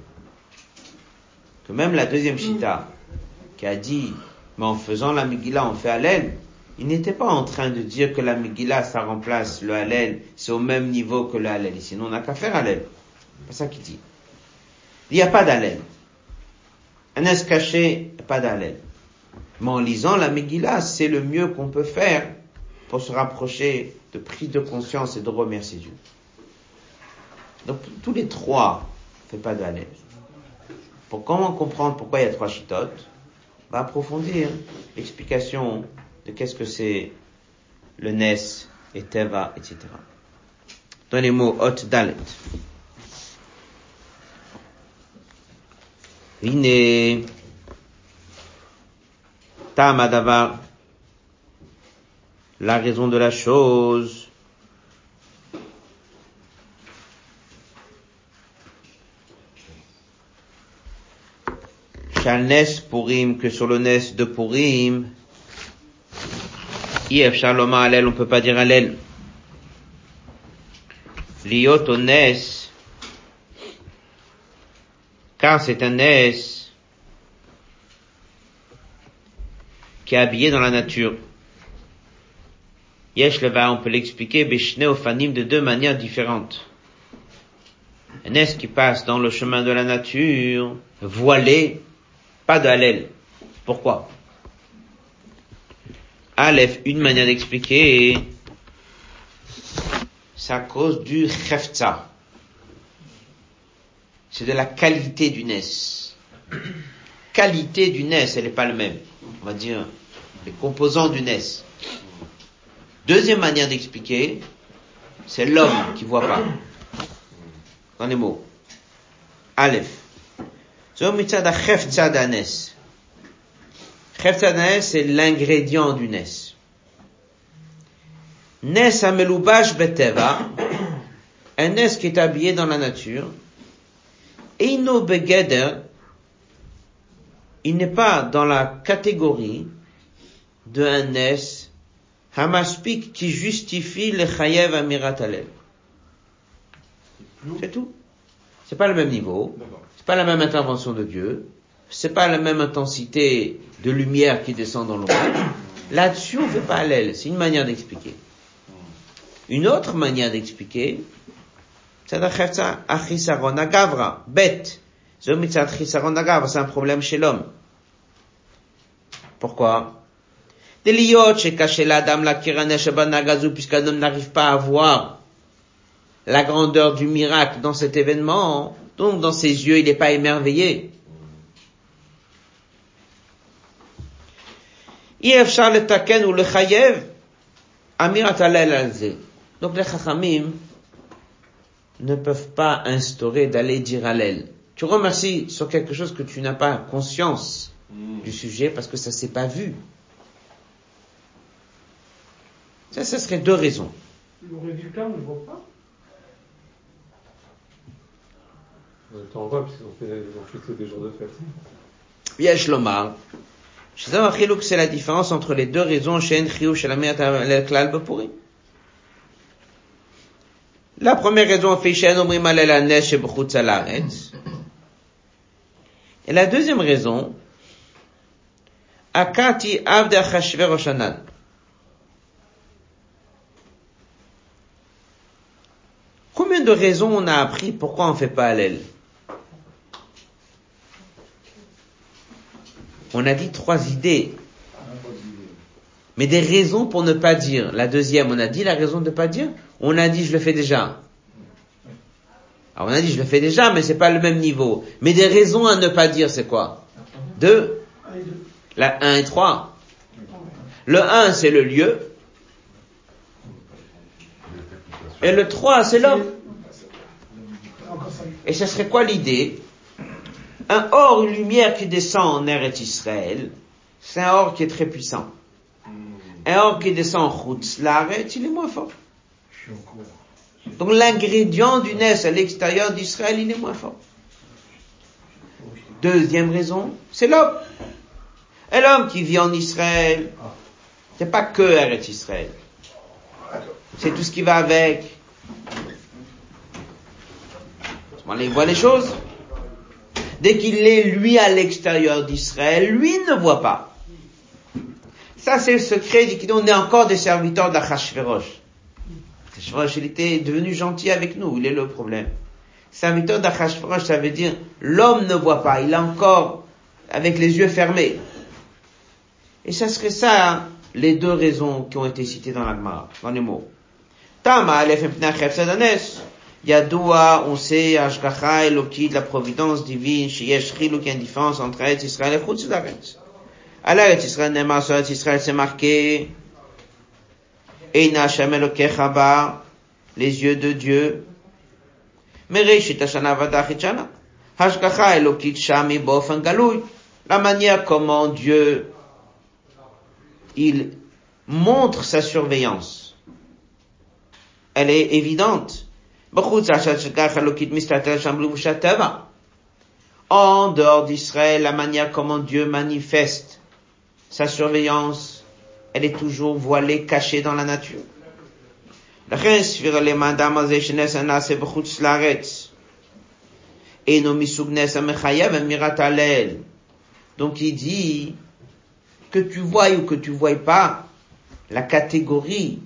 que même la deuxième chita, qui a dit, mais en faisant la Megillah, on fait Hallel, il n'était pas en train de dire que la Megillah, ça remplace le Hallel, c'est au même niveau que le Hallel, sinon on n'a qu'à faire Hallel. C'est ça qu'il dit. Il n'y a pas d'Hallel. Un es caché, pas d'Hallel. Mais en lisant la Megillah, c'est le mieux qu'on peut faire pour se rapprocher de prise de conscience et de remercier Dieu. Donc tous les trois, on fait pas de Pour comment comprendre pourquoi il y a trois chitotes, on va approfondir l'explication de qu'est-ce que c'est le Nes et Teva, etc. Dans les mots Hot Dalet. Vine. Tam Adavar. La raison de la chose. Shal Nes Purim, que sur le Nes de Purim, Yef Shaloma Alel, on peut pas dire Alel. Liot Nes, car c'est un S qui est habillé dans la nature. Yesh leva, on peut l'expliquer, Beshne Ofanim de deux manières différentes. Un S qui passe dans le chemin de la nature, voilé, pas de. Pourquoi? Aleph, une manière d'expliquer, c'est à cause du Chefza c'est de la qualité du NES. Qualité du NES, elle n'est pas le même. On va dire les composants du NES. Deuxième manière d'expliquer, c'est l'homme qui voit pas. Dans les mots. Aleph. C'est l'ingrédient du NES. Nes amelubash beteva, un NES qui est habillé dans la nature, Eino Begeder, il n'est pas dans la catégorie de un Nes, Hamaspik qui justifie le Chayev Amirat. C'est tout. C'est pas le même niveau. C'est pas la même intervention de Dieu. c'est pas la même intensité de lumière qui descend dans l'orage. Là-dessus, on fait pas Hallel. C'est une manière d'expliquer. Une autre manière d'expliquer, c'est. C'est un problème chez l'homme. Pourquoi? Puisqu'un homme n'arrive pas à voir la grandeur du miracle dans cet événement, donc dans ses yeux, il n'est pas émerveillé. Donc les chachamim ne peuvent pas instaurer d'aller dire Hallel. Tu remercies sur quelque chose que tu n'as pas conscience du sujet parce que ça s'est pas vu. Ça, ce serait deux raisons. Le résultat, on ne le voit pas On le voit puisqu'ils ont. C'est la différence entre les deux raisons chez la première raison fait Et la deuxième raison, Akati Achashverosh Combien de raisons on a appris pourquoi on fait pas Allel On a dit trois idées. Mais des raisons pour ne pas dire. La deuxième, on a dit la raison de ne pas dire. On a dit je le fais déjà. Alors on a dit je le fais déjà, mais c'est pas le même niveau. Mais des raisons à ne pas dire, c'est quoi? Deux. La 1 et 3. Le 1, c'est le lieu. Et le 3, c'est l'homme. Et ce serait quoi l'idée? Un or, une lumière qui descend en Eretz Israël, c'est un or qui est très puissant. Un or qui descend en Chutz, il est moins fort. Donc l'ingrédient du Nes à l'extérieur d'Israël, il est moins fort. Deuxième raison, c'est l'homme. Et l'homme qui vit en Israël, c'est pas que Eretz Israël. C'est tout ce qui va avec. Il voit les choses? Dès qu'il est, lui, à l'extérieur d'Israël, lui ne voit pas. Ça, c'est le secret on est encore des serviteurs d'Achashverosh. Achashverosh, il était devenu gentil avec nous, il est le problème. Serviteur d'Achashverosh, ça veut dire, l'homme ne voit pas, il est encore avec les yeux fermés. Et ça serait ça, hein, les deux raisons qui ont été citées dans la dans les mots. Yadoua, on sait, Ashgacha, Eloki, de la providence divine, Sheyesh Chiluk, il y a une différence entre Eretz Israël et Chutz d'Aretz. Eretz Israël, Nema, sur Eretz Israël, c'est marqué, Eina Hashem Elokechaba, les yeux de Dieu. Mereshit Hashana Vadachit Shana. Hashgacha Elokit Shami Bofen Galouy. La manière comment Dieu, il montre sa surveillance. Elle est évidente. En dehors d'Israël, la manière comment Dieu manifeste sa surveillance, elle est toujours voilée, cachée dans la nature. Donc il dit que tu vois ou que tu vois pas, la catégorie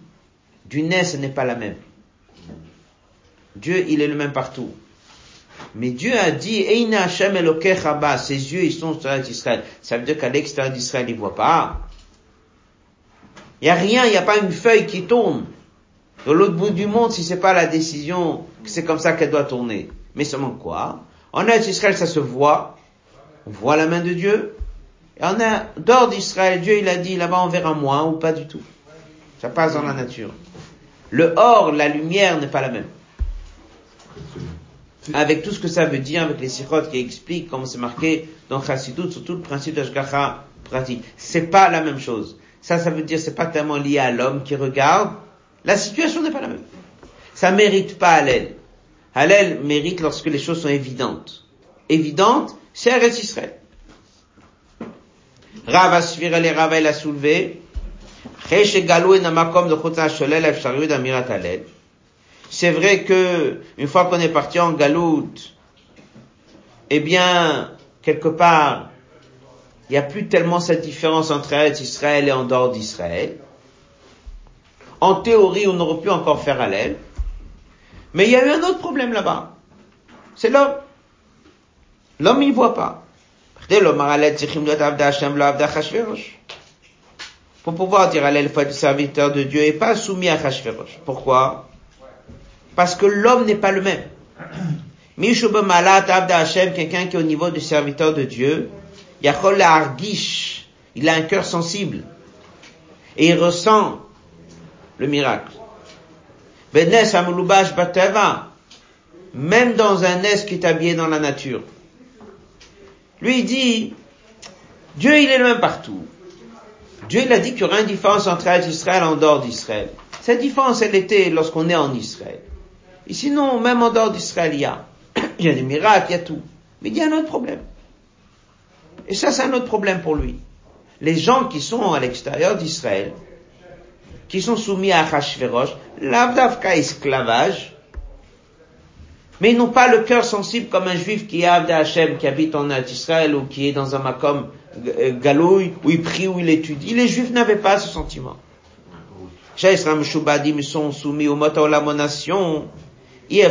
du ce n'est pas la même. Dieu, il est le même partout. Mais Dieu a dit, Eina Hashem ses yeux, ils sont sur Israël. Ça veut dire qu'à l'extérieur d'Israël, il voit pas. Il n'y a rien, il n'y a pas une feuille qui tourne. De l'autre bout du monde, si c'est pas la décision, c'est comme ça qu'elle doit tourner. Mais seulement quoi? En Israël, ça se voit. On voit la main de Dieu. Et en dehors d'Israël, Dieu, il a dit, là-bas, on verra moins ou pas du tout. Ça passe dans la nature. Le or, la lumière n'est pas la même. Avec tout ce que ça veut dire, avec les sirotes qui expliquent comment c'est marqué dans Chassidut, sur tout le principe d'Ashgacha pratique. C'est pas la même chose. Ça, ça veut dire c'est pas tellement lié à l'homme qui regarde. La situation n'est pas la même. Ça mérite pas Hallel. Hallel mérite lorsque les choses sont évidentes. Évidentes, c'est Eretz Israël. Rav a suivi les Rav a soulevé. Namakom de Amirat Hallel. C'est vrai que une fois qu'on est parti en galoute, eh bien, quelque part, il n'y a plus tellement cette différence entre Israël et en dehors d'Israël. En théorie, on aurait pu encore faire Hallel. Mais il y a eu un autre problème là-bas. C'est l'homme. L'homme, il voit pas. Pour pouvoir dire Hallel, il faut être serviteur de Dieu et pas soumis à Hashverosh. Pourquoi? Parce que l'homme n'est pas le même. quelqu'un qui est au niveau du serviteur de Dieu, Yachol il a un cœur sensible. Et il ressent le miracle. Même dans un nez qui est habillé dans la nature. Lui, il dit, Dieu, il est le même partout. Dieu, il a dit qu'il y aura une différence entre Israël et en dehors d'Israël. Cette différence, elle était lorsqu'on est en Israël. Et sinon, même en dehors d'Israël, il y a, il y a des miracles, il y a tout. Mais il y a un autre problème. Et ça, c'est un autre problème pour lui. Les gens qui sont à l'extérieur d'Israël, qui sont soumis à Hachverosh, l'avdavka esclavage, mais ils n'ont pas le cœur sensible comme un juif qui est Abd Hashem, qui habite en Israël ou qui est dans un makom euh, galouille, où il prie, où il étudie. Les juifs n'avaient pas ce sentiment. ils sont soumis au mot la monation. Ils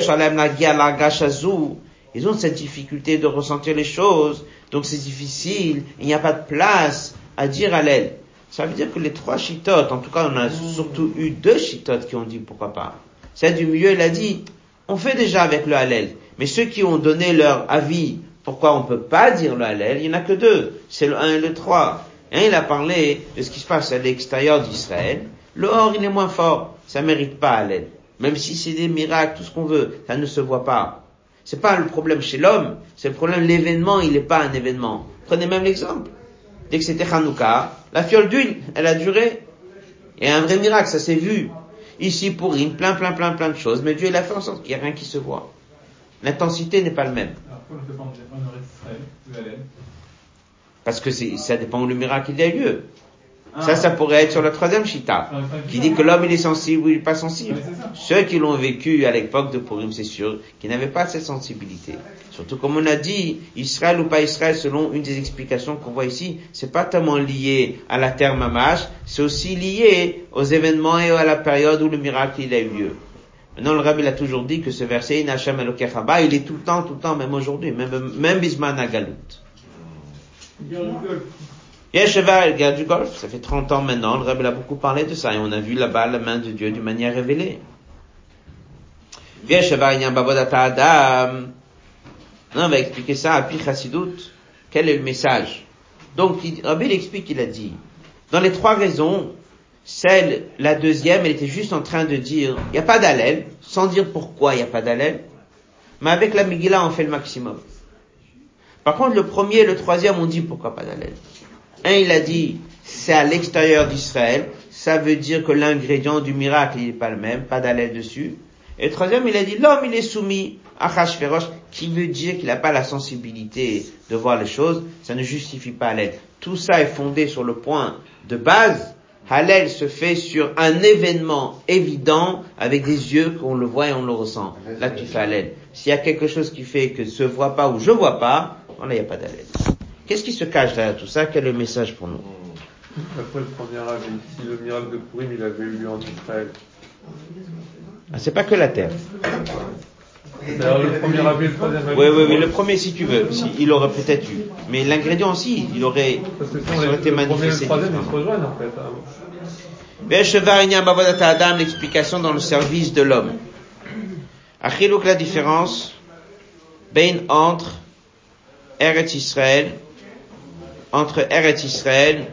ont cette difficulté de ressentir les choses, donc c'est difficile, il n'y a pas de place à dire à l'aile. Ça veut dire que les trois chitotes, en tout cas on a surtout eu deux chitotes qui ont dit pourquoi pas. Celle du milieu, il a dit, on fait déjà avec le Hallel. Mais ceux qui ont donné leur avis, pourquoi on ne peut pas dire le Hallel, il n'y en a que deux. C'est le 1 et le 3. Un, il a parlé de ce qui se passe à l'extérieur d'Israël. Le Or, il est moins fort. Ça mérite pas Hallel. Même si c'est des miracles, tout ce qu'on veut, ça ne se voit pas. C'est pas le problème chez l'homme, c'est le problème, l'événement, il n'est pas un événement. Prenez même l'exemple. Dès que c'était Hanouka, la fiole d'huile, elle a duré. Et un vrai miracle, ça s'est vu. Ici, pour rien, plein, plein, plein, plein de choses. Mais Dieu, il a fait en sorte qu'il n'y a rien qui se voit. L'intensité n'est pas le même. Parce que ça dépend où le miracle il a lieu. Ça, ça pourrait être sur la troisième chita, qui dit que l'homme il est sensible ou il n'est pas sensible. Ceux qui l'ont vécu à l'époque de Purim, c'est sûr, qui n'avaient pas cette sensibilité. Surtout comme on a dit, Israël ou pas Israël, selon une des explications qu'on voit ici, c'est pas tellement lié à la terre mamash, c'est aussi lié aux événements et à la période où le miracle il a eu lieu. Maintenant, le rabbi a toujours dit que ce verset, il est tout le temps, tout le temps, même aujourd'hui, même, même Bisman Galut. Yeshevar, guerre du golf, ça fait 30 ans maintenant, le Rebbe a beaucoup parlé de ça, et on a vu là-bas la main de Dieu d'une manière révélée. Adam. on va expliquer ça à Pi Quel est le message? Donc, Rabbi explique, il a dit, dans les trois raisons, celle, la deuxième, elle était juste en train de dire, il n'y a pas d'allèle, sans dire pourquoi il n'y a pas d'allèle, mais avec la Megillah, on fait le maximum. Par contre, le premier et le troisième, on dit pourquoi pas d'allèle. Un, il a dit, c'est à l'extérieur d'Israël. Ça veut dire que l'ingrédient du miracle, il n'est pas le même, pas d'aller dessus. Et troisième, il a dit, l'homme, il est soumis à Hachverosh, qui veut dire qu'il n'a pas la sensibilité de voir les choses. Ça ne justifie pas l'aide. Tout ça est fondé sur le point de base. Hallel se fait sur un événement évident avec des yeux qu'on le voit et on le ressent. Là, tu fais Hallel. S'il y a quelque chose qui fait que se voit pas ou je vois pas, là, il n'y a pas d'Hallel. Qu'est-ce qui se cache derrière tout ça? Quel est le message pour nous? Après le premier avis, si le miracle de Purim il avait eu lieu en Israël. Ah, c'est pas que la terre. le premier avis, le troisième avis. Oui, oui, oui, le premier si tu veux. Si, il aurait peut-être eu. Mais l'ingrédient aussi, il aurait, Parce que si aurait été manifesté. Le premier et le troisième, ils se rejoignent en fait. Hein. Adam, l'explication dans le service de l'homme. Achiluk, la différence, ben entre Eretz Israël entre Eret Israël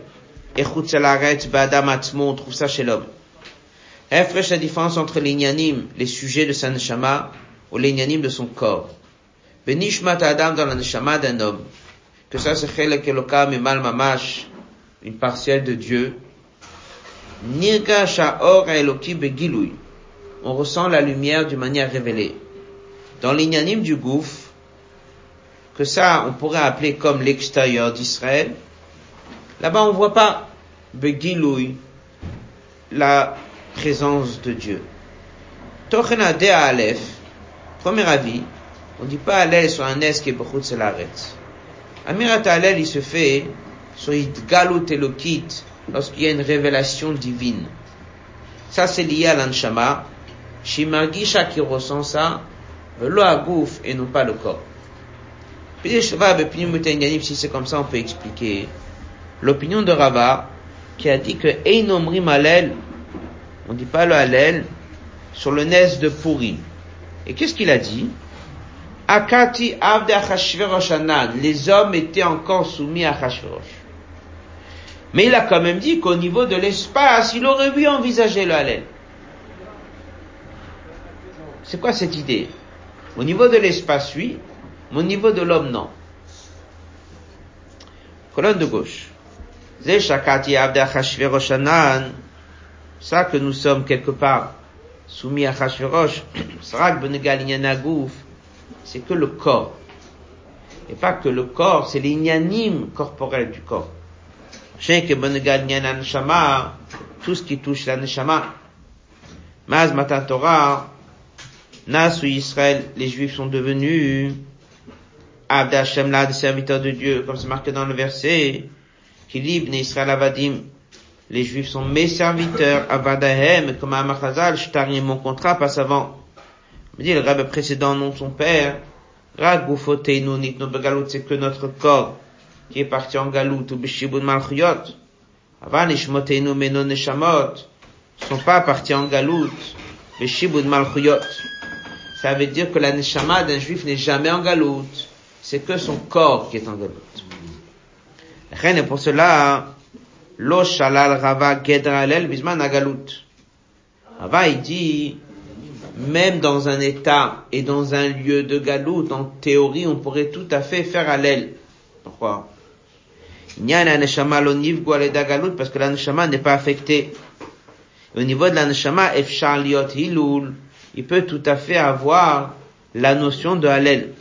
et Chutzalaret Ba'adam Atzmo, on trouve ça chez l'homme. Efresh la différence entre l'ignanim, les sujets de sa neshama, ou l'ignanim de son corps. Benishmat Adam dans la neshama d'un homme. Que ça c'est chelek elokam et mal mamash, une partielle de Dieu. Nirga sha'or eloki begilui. On ressent la lumière d'une manière révélée. Dans l'ignanim du gouffre, que ça, on pourrait appeler comme l'extérieur d'Israël. Là-bas, on voit pas Begiloui, la présence de Dieu. Tochena de Aleph, premier avis, on dit pas Alel sur un S qui est beaucoup de Amirat Alel, il se fait soit galut elokit, lorsqu'il y a une révélation divine. Ça, c'est lié à l'anshama. Shimargisha qui ressent ça, le agouf et non pas le corps. Si c'est comme ça, on peut expliquer l'opinion de Rava, qui a dit que Einomri Malel, on dit pas le Halel, sur le nez de Purim. Et qu'est-ce qu'il a dit? Akati les hommes étaient encore soumis à Achashverosh. Mais il a quand même dit qu'au niveau de l'espace, il aurait pu envisager le Hallel. C'est quoi cette idée? Au niveau de l'espace, oui, mais au niveau de l'homme, non. Colonne de gauche. Ça que nous sommes quelque part soumis à Chashverosh, c'est que le corps. Et pas que le corps, c'est l'inyanim corporel du corps tout ce qui touche la neshama. Maz Matan Torah, Nasu Israël, les Juifs sont devenus Abd Hashem là, des serviteurs de Dieu, comme c'est marqué dans le verset, qui libne Israël Avadim, les Juifs sont mes serviteurs, Avadahem, comme à Machazal, je mon contrat, passe avant. Me dit le rabbi précédent, de son père, Ragufoteinu nitno begalut, c'est que notre corps, qui est parti en galout, ou bishibun malchuyot, avant ishmotenu menon neshamot, sont pas partis en galout, bishibun malchuyot. Ça veut dire que la neshama d'un juif n'est jamais en galout, c'est que son corps qui est en galout. Et pour cela, lo shalal rava gedra alel bisman agalout. Rava il dit, même dans un état et dans un lieu de galout, en théorie, on pourrait tout à fait faire alel. Pourquoi? parce que l'aneshama n'est pas affecté. Au niveau de l'aneshama, hilul, il peut tout à fait avoir la notion de halel.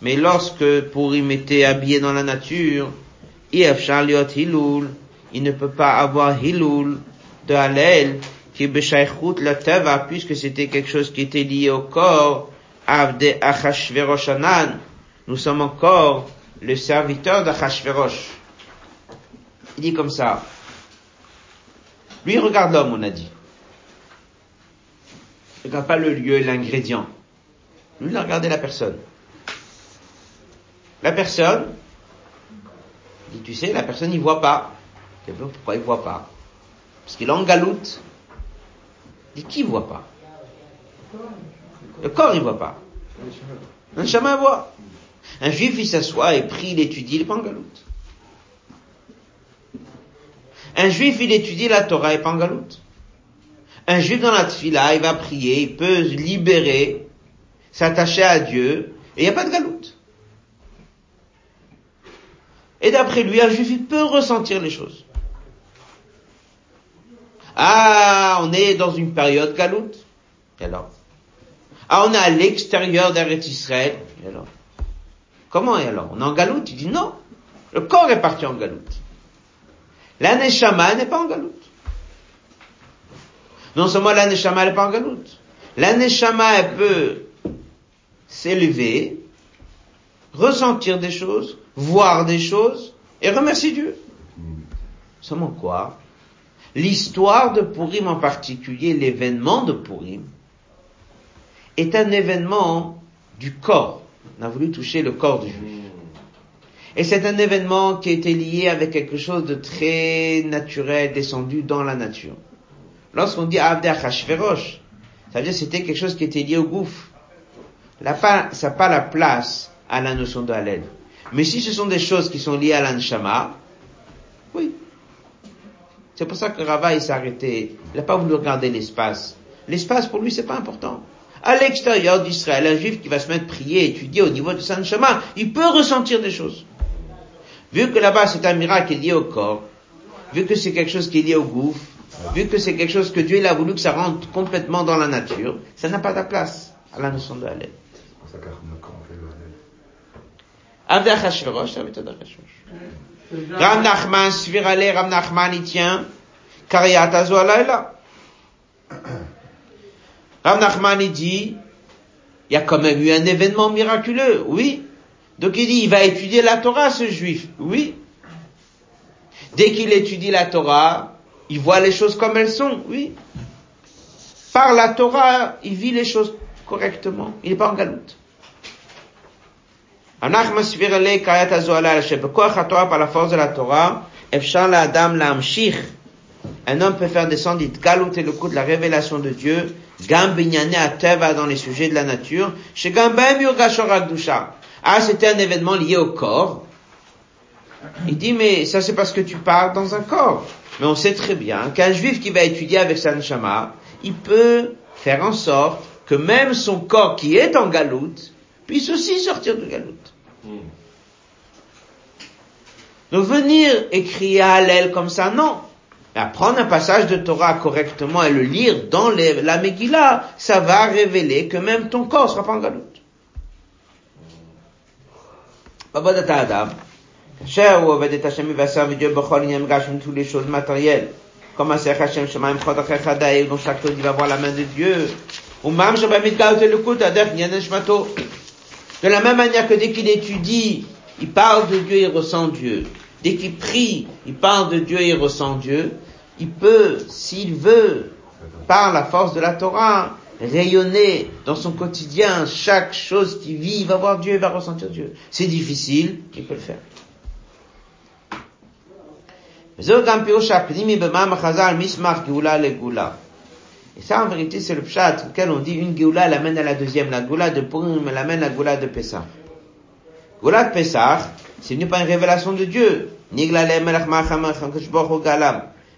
Mais lorsque Purim était habillé dans la nature, il ne peut pas avoir hilul de halel, qui la teva, puisque c'était quelque chose qui était lié au corps, Avde Achashveroshanan, nous sommes encore le serviteur d'Achashverosh. Il dit comme ça. Lui, regarde l'homme, on a dit. Regarde pas le lieu, l'ingrédient. Lui, il a regardé la personne. La personne, dit, tu sais, la personne, il voit pas. Pourquoi il voit pas? Parce qu'il est en galoute. Il dit, qui voit pas? Le corps, il voit pas. Un chemin voit. Un juif, il s'assoit et prie, il étudie, il est pas en. Un juif, il étudie la Torah, est pas en. Un juif dans la tfila, il va prier, il peut se libérer, s'attacher à Dieu, et il n'y a pas de galoute. Et d'après lui, un juif, il peut ressentir les choses. Ah, on est dans une période galoute. Et alors? Ah, on est à l'extérieur d'Eretz Israël. Et alors? Comment et alors? On est en galoute? Il dit non. Le corps est parti en galoute. La n'est pas en galoute. Non seulement la Neshama n'est pas en galoute. La Neshama, elle peut s'élever, ressentir des choses, voir des choses, et remercier Dieu. Seulement quoi? L'histoire de Purim en particulier, l'événement de Purim, est un événement du corps. On a voulu toucher le corps du juif. Et c'est un événement qui était lié avec quelque chose de très naturel, descendu dans la nature. Lorsqu'on dit Abder Hashverosh, ça veut dire c'était quelque chose qui était lié au gouffre. Ça n'a pas la place à la notion de Halel. Mais si ce sont des choses qui sont liées à l'anshama, oui. C'est pour ça que Rava, il s'est arrêté. Il n'a pas voulu regarder l'espace. L'espace, pour lui, c'est pas important à l'extérieur d'Israël, un juif qui va se mettre prier, étudier au niveau de Saint Chemin, il peut ressentir des choses. Vu que là-bas c'est un miracle qui est lié au corps, vu que c'est quelque chose qui est lié au gouffre, vu que c'est quelque chose que Dieu il a voulu que ça rentre complètement dans la nature, ça n'a pas de place à la notion de Halel. Ram Nachman, Svirale, Ram Nachman, il tient, Kariat là. Rav Nachman dit, il y a quand même eu un événement miraculeux, oui, Donc il dit, il va étudier la Torah, ce juif. Oui. Dès qu'il étudie la Torah, il voit les choses comme elles sont. Oui. Par la Torah, il vit les choses correctement. Il n'est pas en galoute. par la force de la Torah, un homme peut faire descendre galout et le coup de la révélation de Dieu, dans les sujets de la nature, Ah, c'était un événement lié au corps. Il dit, mais ça c'est parce que tu parles dans un corps. Mais on sait très bien qu'un juif qui va étudier avec sa neshama, il peut faire en sorte que même son corps qui est en galoute puisse aussi sortir de galoute. Donc venir écrire à l'aile comme ça, non. Apprendre un passage de Torah correctement et le lire dans la Megillah, ça va révéler que même ton corps sera pas en galoute. Adam, tous les choses matérielles. Comme un Sech Hashem Shemaim Chod Achechadaï, dont chaque chose il va voir la main de Dieu. Ou même. De la même manière que dès qu'il étudie, il parle de Dieu, il ressent Dieu. Dès qu'il prie, il parle de Dieu, il ressent Dieu. Il peut, s'il veut, par la force de la Torah, rayonner dans son quotidien chaque chose qu'il vit, il va voir Dieu, il va ressentir Dieu. C'est difficile, il peut le faire. Et ça, en vérité, c'est le pshat auquel on dit une geoula l'amène à la deuxième. La geoula de Purim l'amène à la geoula de Pessah. Geoula de Pessah, c'est venu par une révélation de Dieu.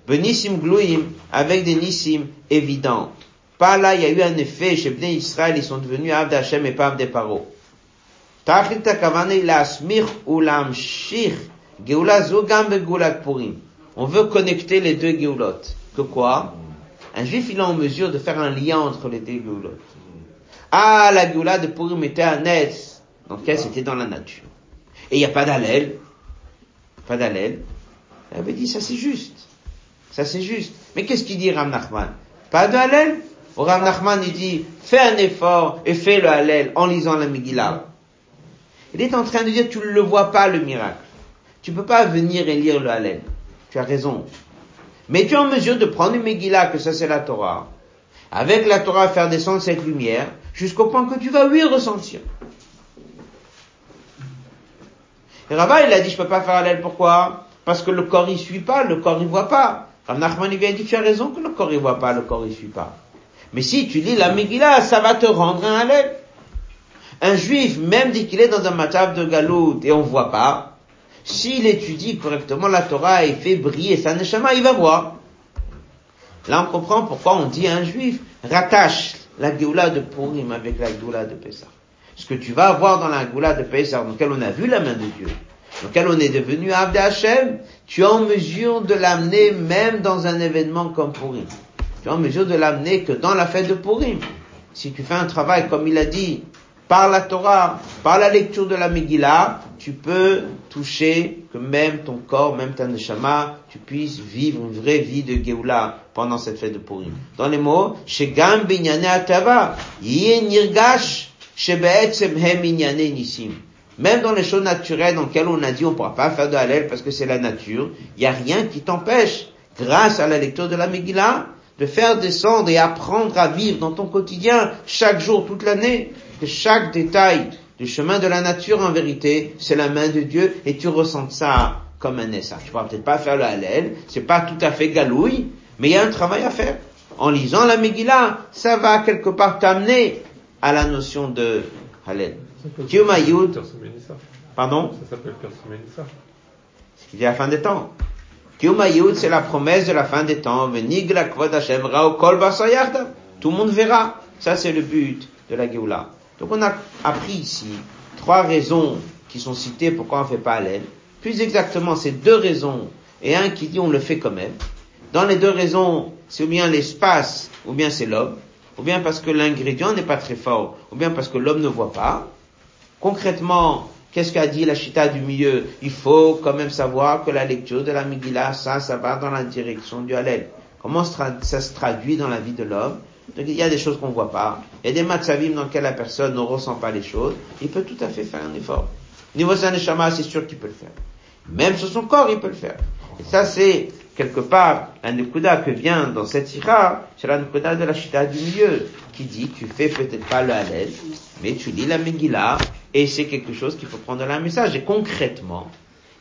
Benissim gluim, avec des nissim évidents. Pas là, il y a eu un effet, chez Bnei Israël, ils sont devenus Abd Hashem et pas Abd Paro. Tachlit הכוונה היא להסמיך ולהמשיך גאולה זו גם בגאולת פורים. On veut connecter les deux Géoulot. Que quoi Un juif, il est en mesure de faire un lien entre les deux Géoulot. Ah, la Géoula de Purim était un être dans lequel c'était dans la nature. Et il n'y a pas d'allèle. Pas d'allèle. Il avait dit, ça c'est juste. Ça c'est juste. Mais qu'est-ce qu'il dit Ram Nachman? Pas d'allèle Ram Nachman, dit, fais un effort et fais le Hallel en lisant la Megillah. Il est en train de dire, tu ne le vois pas le miracle. Tu peux pas venir et lire le Hallel. Tu as raison. Mais tu es en mesure de prendre une Megillah, que ça c'est la Torah, avec la Torah faire descendre cette lumière, jusqu'au point que tu vas lui ressentir. Et Rabat, il a dit, je peux pas faire l'aile, pourquoi? Parce que le corps il suit pas, le corps il voit pas. Rav Nachman, il vient dire, tu as raison que le corps il voit pas, le corps il suit pas. Mais si tu lis la Megillah, ça va te rendre un halal. Un juif, même dit qu'il est dans un matave de galout et on voit pas, s'il étudie correctement la Torah et fait briller sa neshama, il va voir. Là, on comprend pourquoi on dit à un juif, rattache la Géoula de Purim avec la Géoula de Pessah. Ce que tu vas voir dans la Géoula de Pessah, dans laquelle on a vu la main de Dieu, dans laquelle on est devenu Abd Hashem, tu es en mesure de l'amener même dans un événement comme Purim. Tu es en mesure de l'amener que dans la fête de Purim. Si tu fais un travail, comme il a dit, par la Torah, par la lecture de la Megillah, tu peux toucher que même ton corps, même ta neshama, tu puisses vivre une vraie vie de Geoula pendant cette fête de Purim. Dans les mots, Shegam binyane atava, nirgash, hem nisim. Même dans les choses naturelles dans lesquelles on a dit on ne pourra pas faire de halal parce que c'est la nature, il n'y a rien qui t'empêche, grâce à la lecture de la Megillah, de faire descendre et apprendre à vivre dans ton quotidien, chaque jour, toute l'année, que chaque détail du chemin de la nature, en vérité, c'est la main de Dieu et tu ressens ça comme un essai. Tu pourras peut-être pas faire le Hallel, c'est pas tout à fait galouille, mais il y a un travail à faire. En lisant la Megillah, ça va quelque part t'amener à la notion de Hallel. Pardon? Ça s'appelle qu'il y a la fin des temps. Kiyumayud, c'est la promesse de la fin des temps. Tout le monde verra. Ça, c'est le but de la Géoula. Donc on a appris ici trois raisons qui sont citées pourquoi on ne fait pas l'aile. Plus exactement, c'est deux raisons et un qui dit on le fait quand même. Dans les deux raisons, c'est ou bien l'espace ou bien c'est l'homme, ou bien parce que l'ingrédient n'est pas très fort, ou bien parce que l'homme ne voit pas. Concrètement, qu'est-ce qu'a dit la chita du milieu? Il faut quand même savoir que la lecture de la Megillah, ça, ça va dans la direction du Hallel. Comment ça se traduit dans la vie de l'homme? Donc il y a des choses qu'on ne voit pas. Il y a des matzavim dans lesquels la personne ne ressent pas les choses. Il peut tout à fait faire un effort. Niveau sa neshama, c'est sûr qu'il peut le faire. Même sur son corps, il peut le faire. Et ça, c'est quelque part un nekuda que vient dans cette ira, c'est la de la chita du milieu, qui dit, tu fais peut-être pas le halal, mais tu lis la Megillah, et c'est quelque chose qu'il faut prendre dans un message. Et concrètement,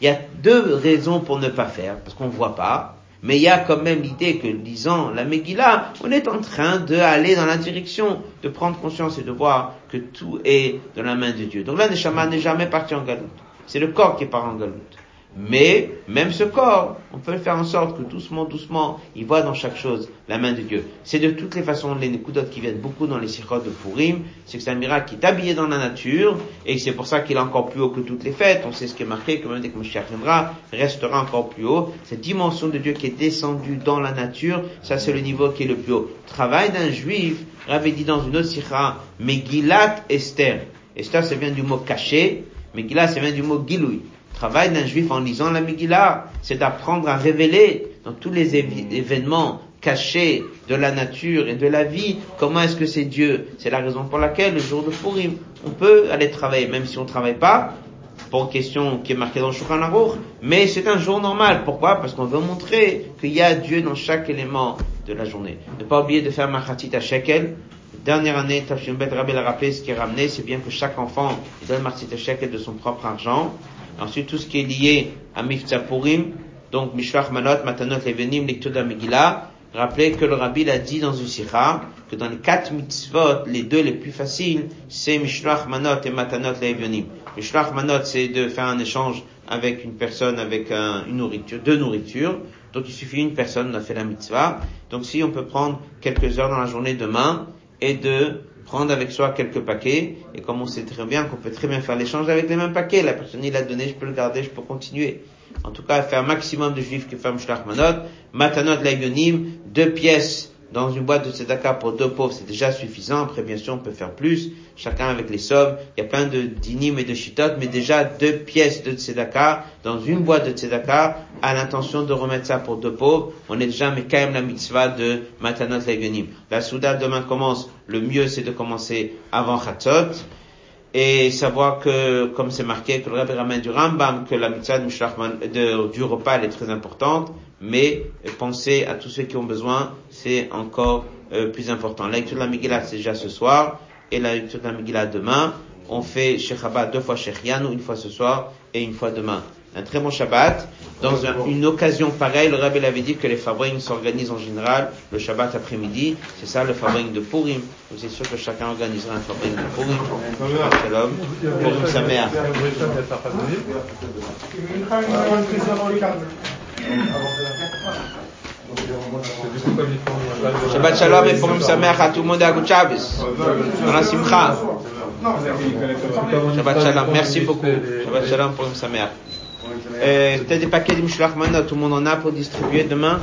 il y a deux raisons pour ne pas faire, parce qu'on voit pas, mais il y a quand même l'idée que, disant la Megillah, on est en train d'aller dans la direction, de prendre conscience et de voir que tout est dans la main de Dieu. Donc là, Neshama n'est jamais parti en galoute. C'est le corps qui part en galoute. Mais, même ce corps, on peut faire en sorte que doucement, doucement, il voit dans chaque chose la main de Dieu. C'est de toutes les façons les Nekudot qui viennent beaucoup dans les sirotes de Purim, c'est que c'est un miracle qui est habillé dans la nature, et c'est pour ça qu'il est encore plus haut que toutes les fêtes. On sait ce qui est marqué, que même dès que viendra, restera encore plus haut. Cette dimension de Dieu qui est descendue dans la nature, ça c'est le niveau qui est le plus haut. Travail d'un juif, avait dit dans une autre sira, Megillat Esther. Esther, ça vient du mot caché, Megillat, ça vient du mot Giloui travail d'un juif en lisant la Megillah, c'est d'apprendre à révéler dans tous les événements cachés de la nature et de la vie, comment est-ce que c'est Dieu. C'est la raison pour laquelle le jour de Purim, on peut aller travailler, même si on ne travaille pas, pour une question qui est marquée dans le Shulchan Aruch, mais c'est un jour normal. Pourquoi? Parce qu'on veut montrer qu'il y a Dieu dans chaque élément de la journée. Ne pas oublier de faire Machatit à Shekel. Dernière année, Tafshin Bet Rabbi l'a rappelé, ce qui est ramené, c'est bien que chaque enfant donne à Shekel de son propre argent. Ensuite, tout ce qui est lié à Mifta Purim, donc Mishloach Manot, Matanot, Levenim, de Megillah. Rappelez que le Rabbi l'a dit dans une sikha, que dans les quatre mitzvot, les deux les plus faciles, c'est Mishloach Manot et Matanot, Levenim. Mishloach Manot, c'est de faire un échange avec une personne, avec une nourriture, deux nourritures. Donc il suffit une personne, on a fait la mitzvah. Donc si on peut prendre quelques heures dans la journée demain et de prendre avec soi quelques paquets, et comme on sait très bien qu'on peut très bien faire l'échange avec les mêmes paquets, la personne il l'a donné, je peux le garder, je peux continuer. En tout cas, faire un maximum de juifs qui ferment Shlach Manot, Matanot Layonim, deux pièces dans une boîte de tzedaka pour deux pauvres, c'est déjà suffisant. Après, bien sûr, on peut faire plus, chacun avec les sommes. Il y a plein de dinim et de shitot, mais déjà deux pièces de tzedaka dans une boîte de tzedaka à l'intention de remettre ça pour deux pauvres. On est déjà, mais quand même la mitzvah de matanot. La souda demain commence. Le mieux, c'est de commencer avant chatzot et savoir que, comme c'est marqué, que le Rabbi ramène du Rambam, que la mitzvah du repas elle est très importante, mais penser à tous ceux qui ont besoin, c'est encore euh, plus important. La lecture de la Megillah, c'est déjà ce soir, et la lecture de la Megillah demain. On fait Sheikh deux fois Sheikh Yanou, une fois ce soir, et une fois demain un très bon Shabbat. Dans une occasion pareille, le Rabbi avait dit que les fabriques s'organisent en général le Shabbat après-midi. C'est ça le fabrique de Purim. Vous êtes sûr que chacun organisera un fabrique de Purim. Shalom. Purim sa mère. Shabbat Shalom et Sameach à tout le monde à Shabbos. Dans la Simcha. Shabbat Shalom. Merci beaucoup. Shabbat Shalom des paquets de Mishloach Manot, tout le monde en a pour distribuer demain.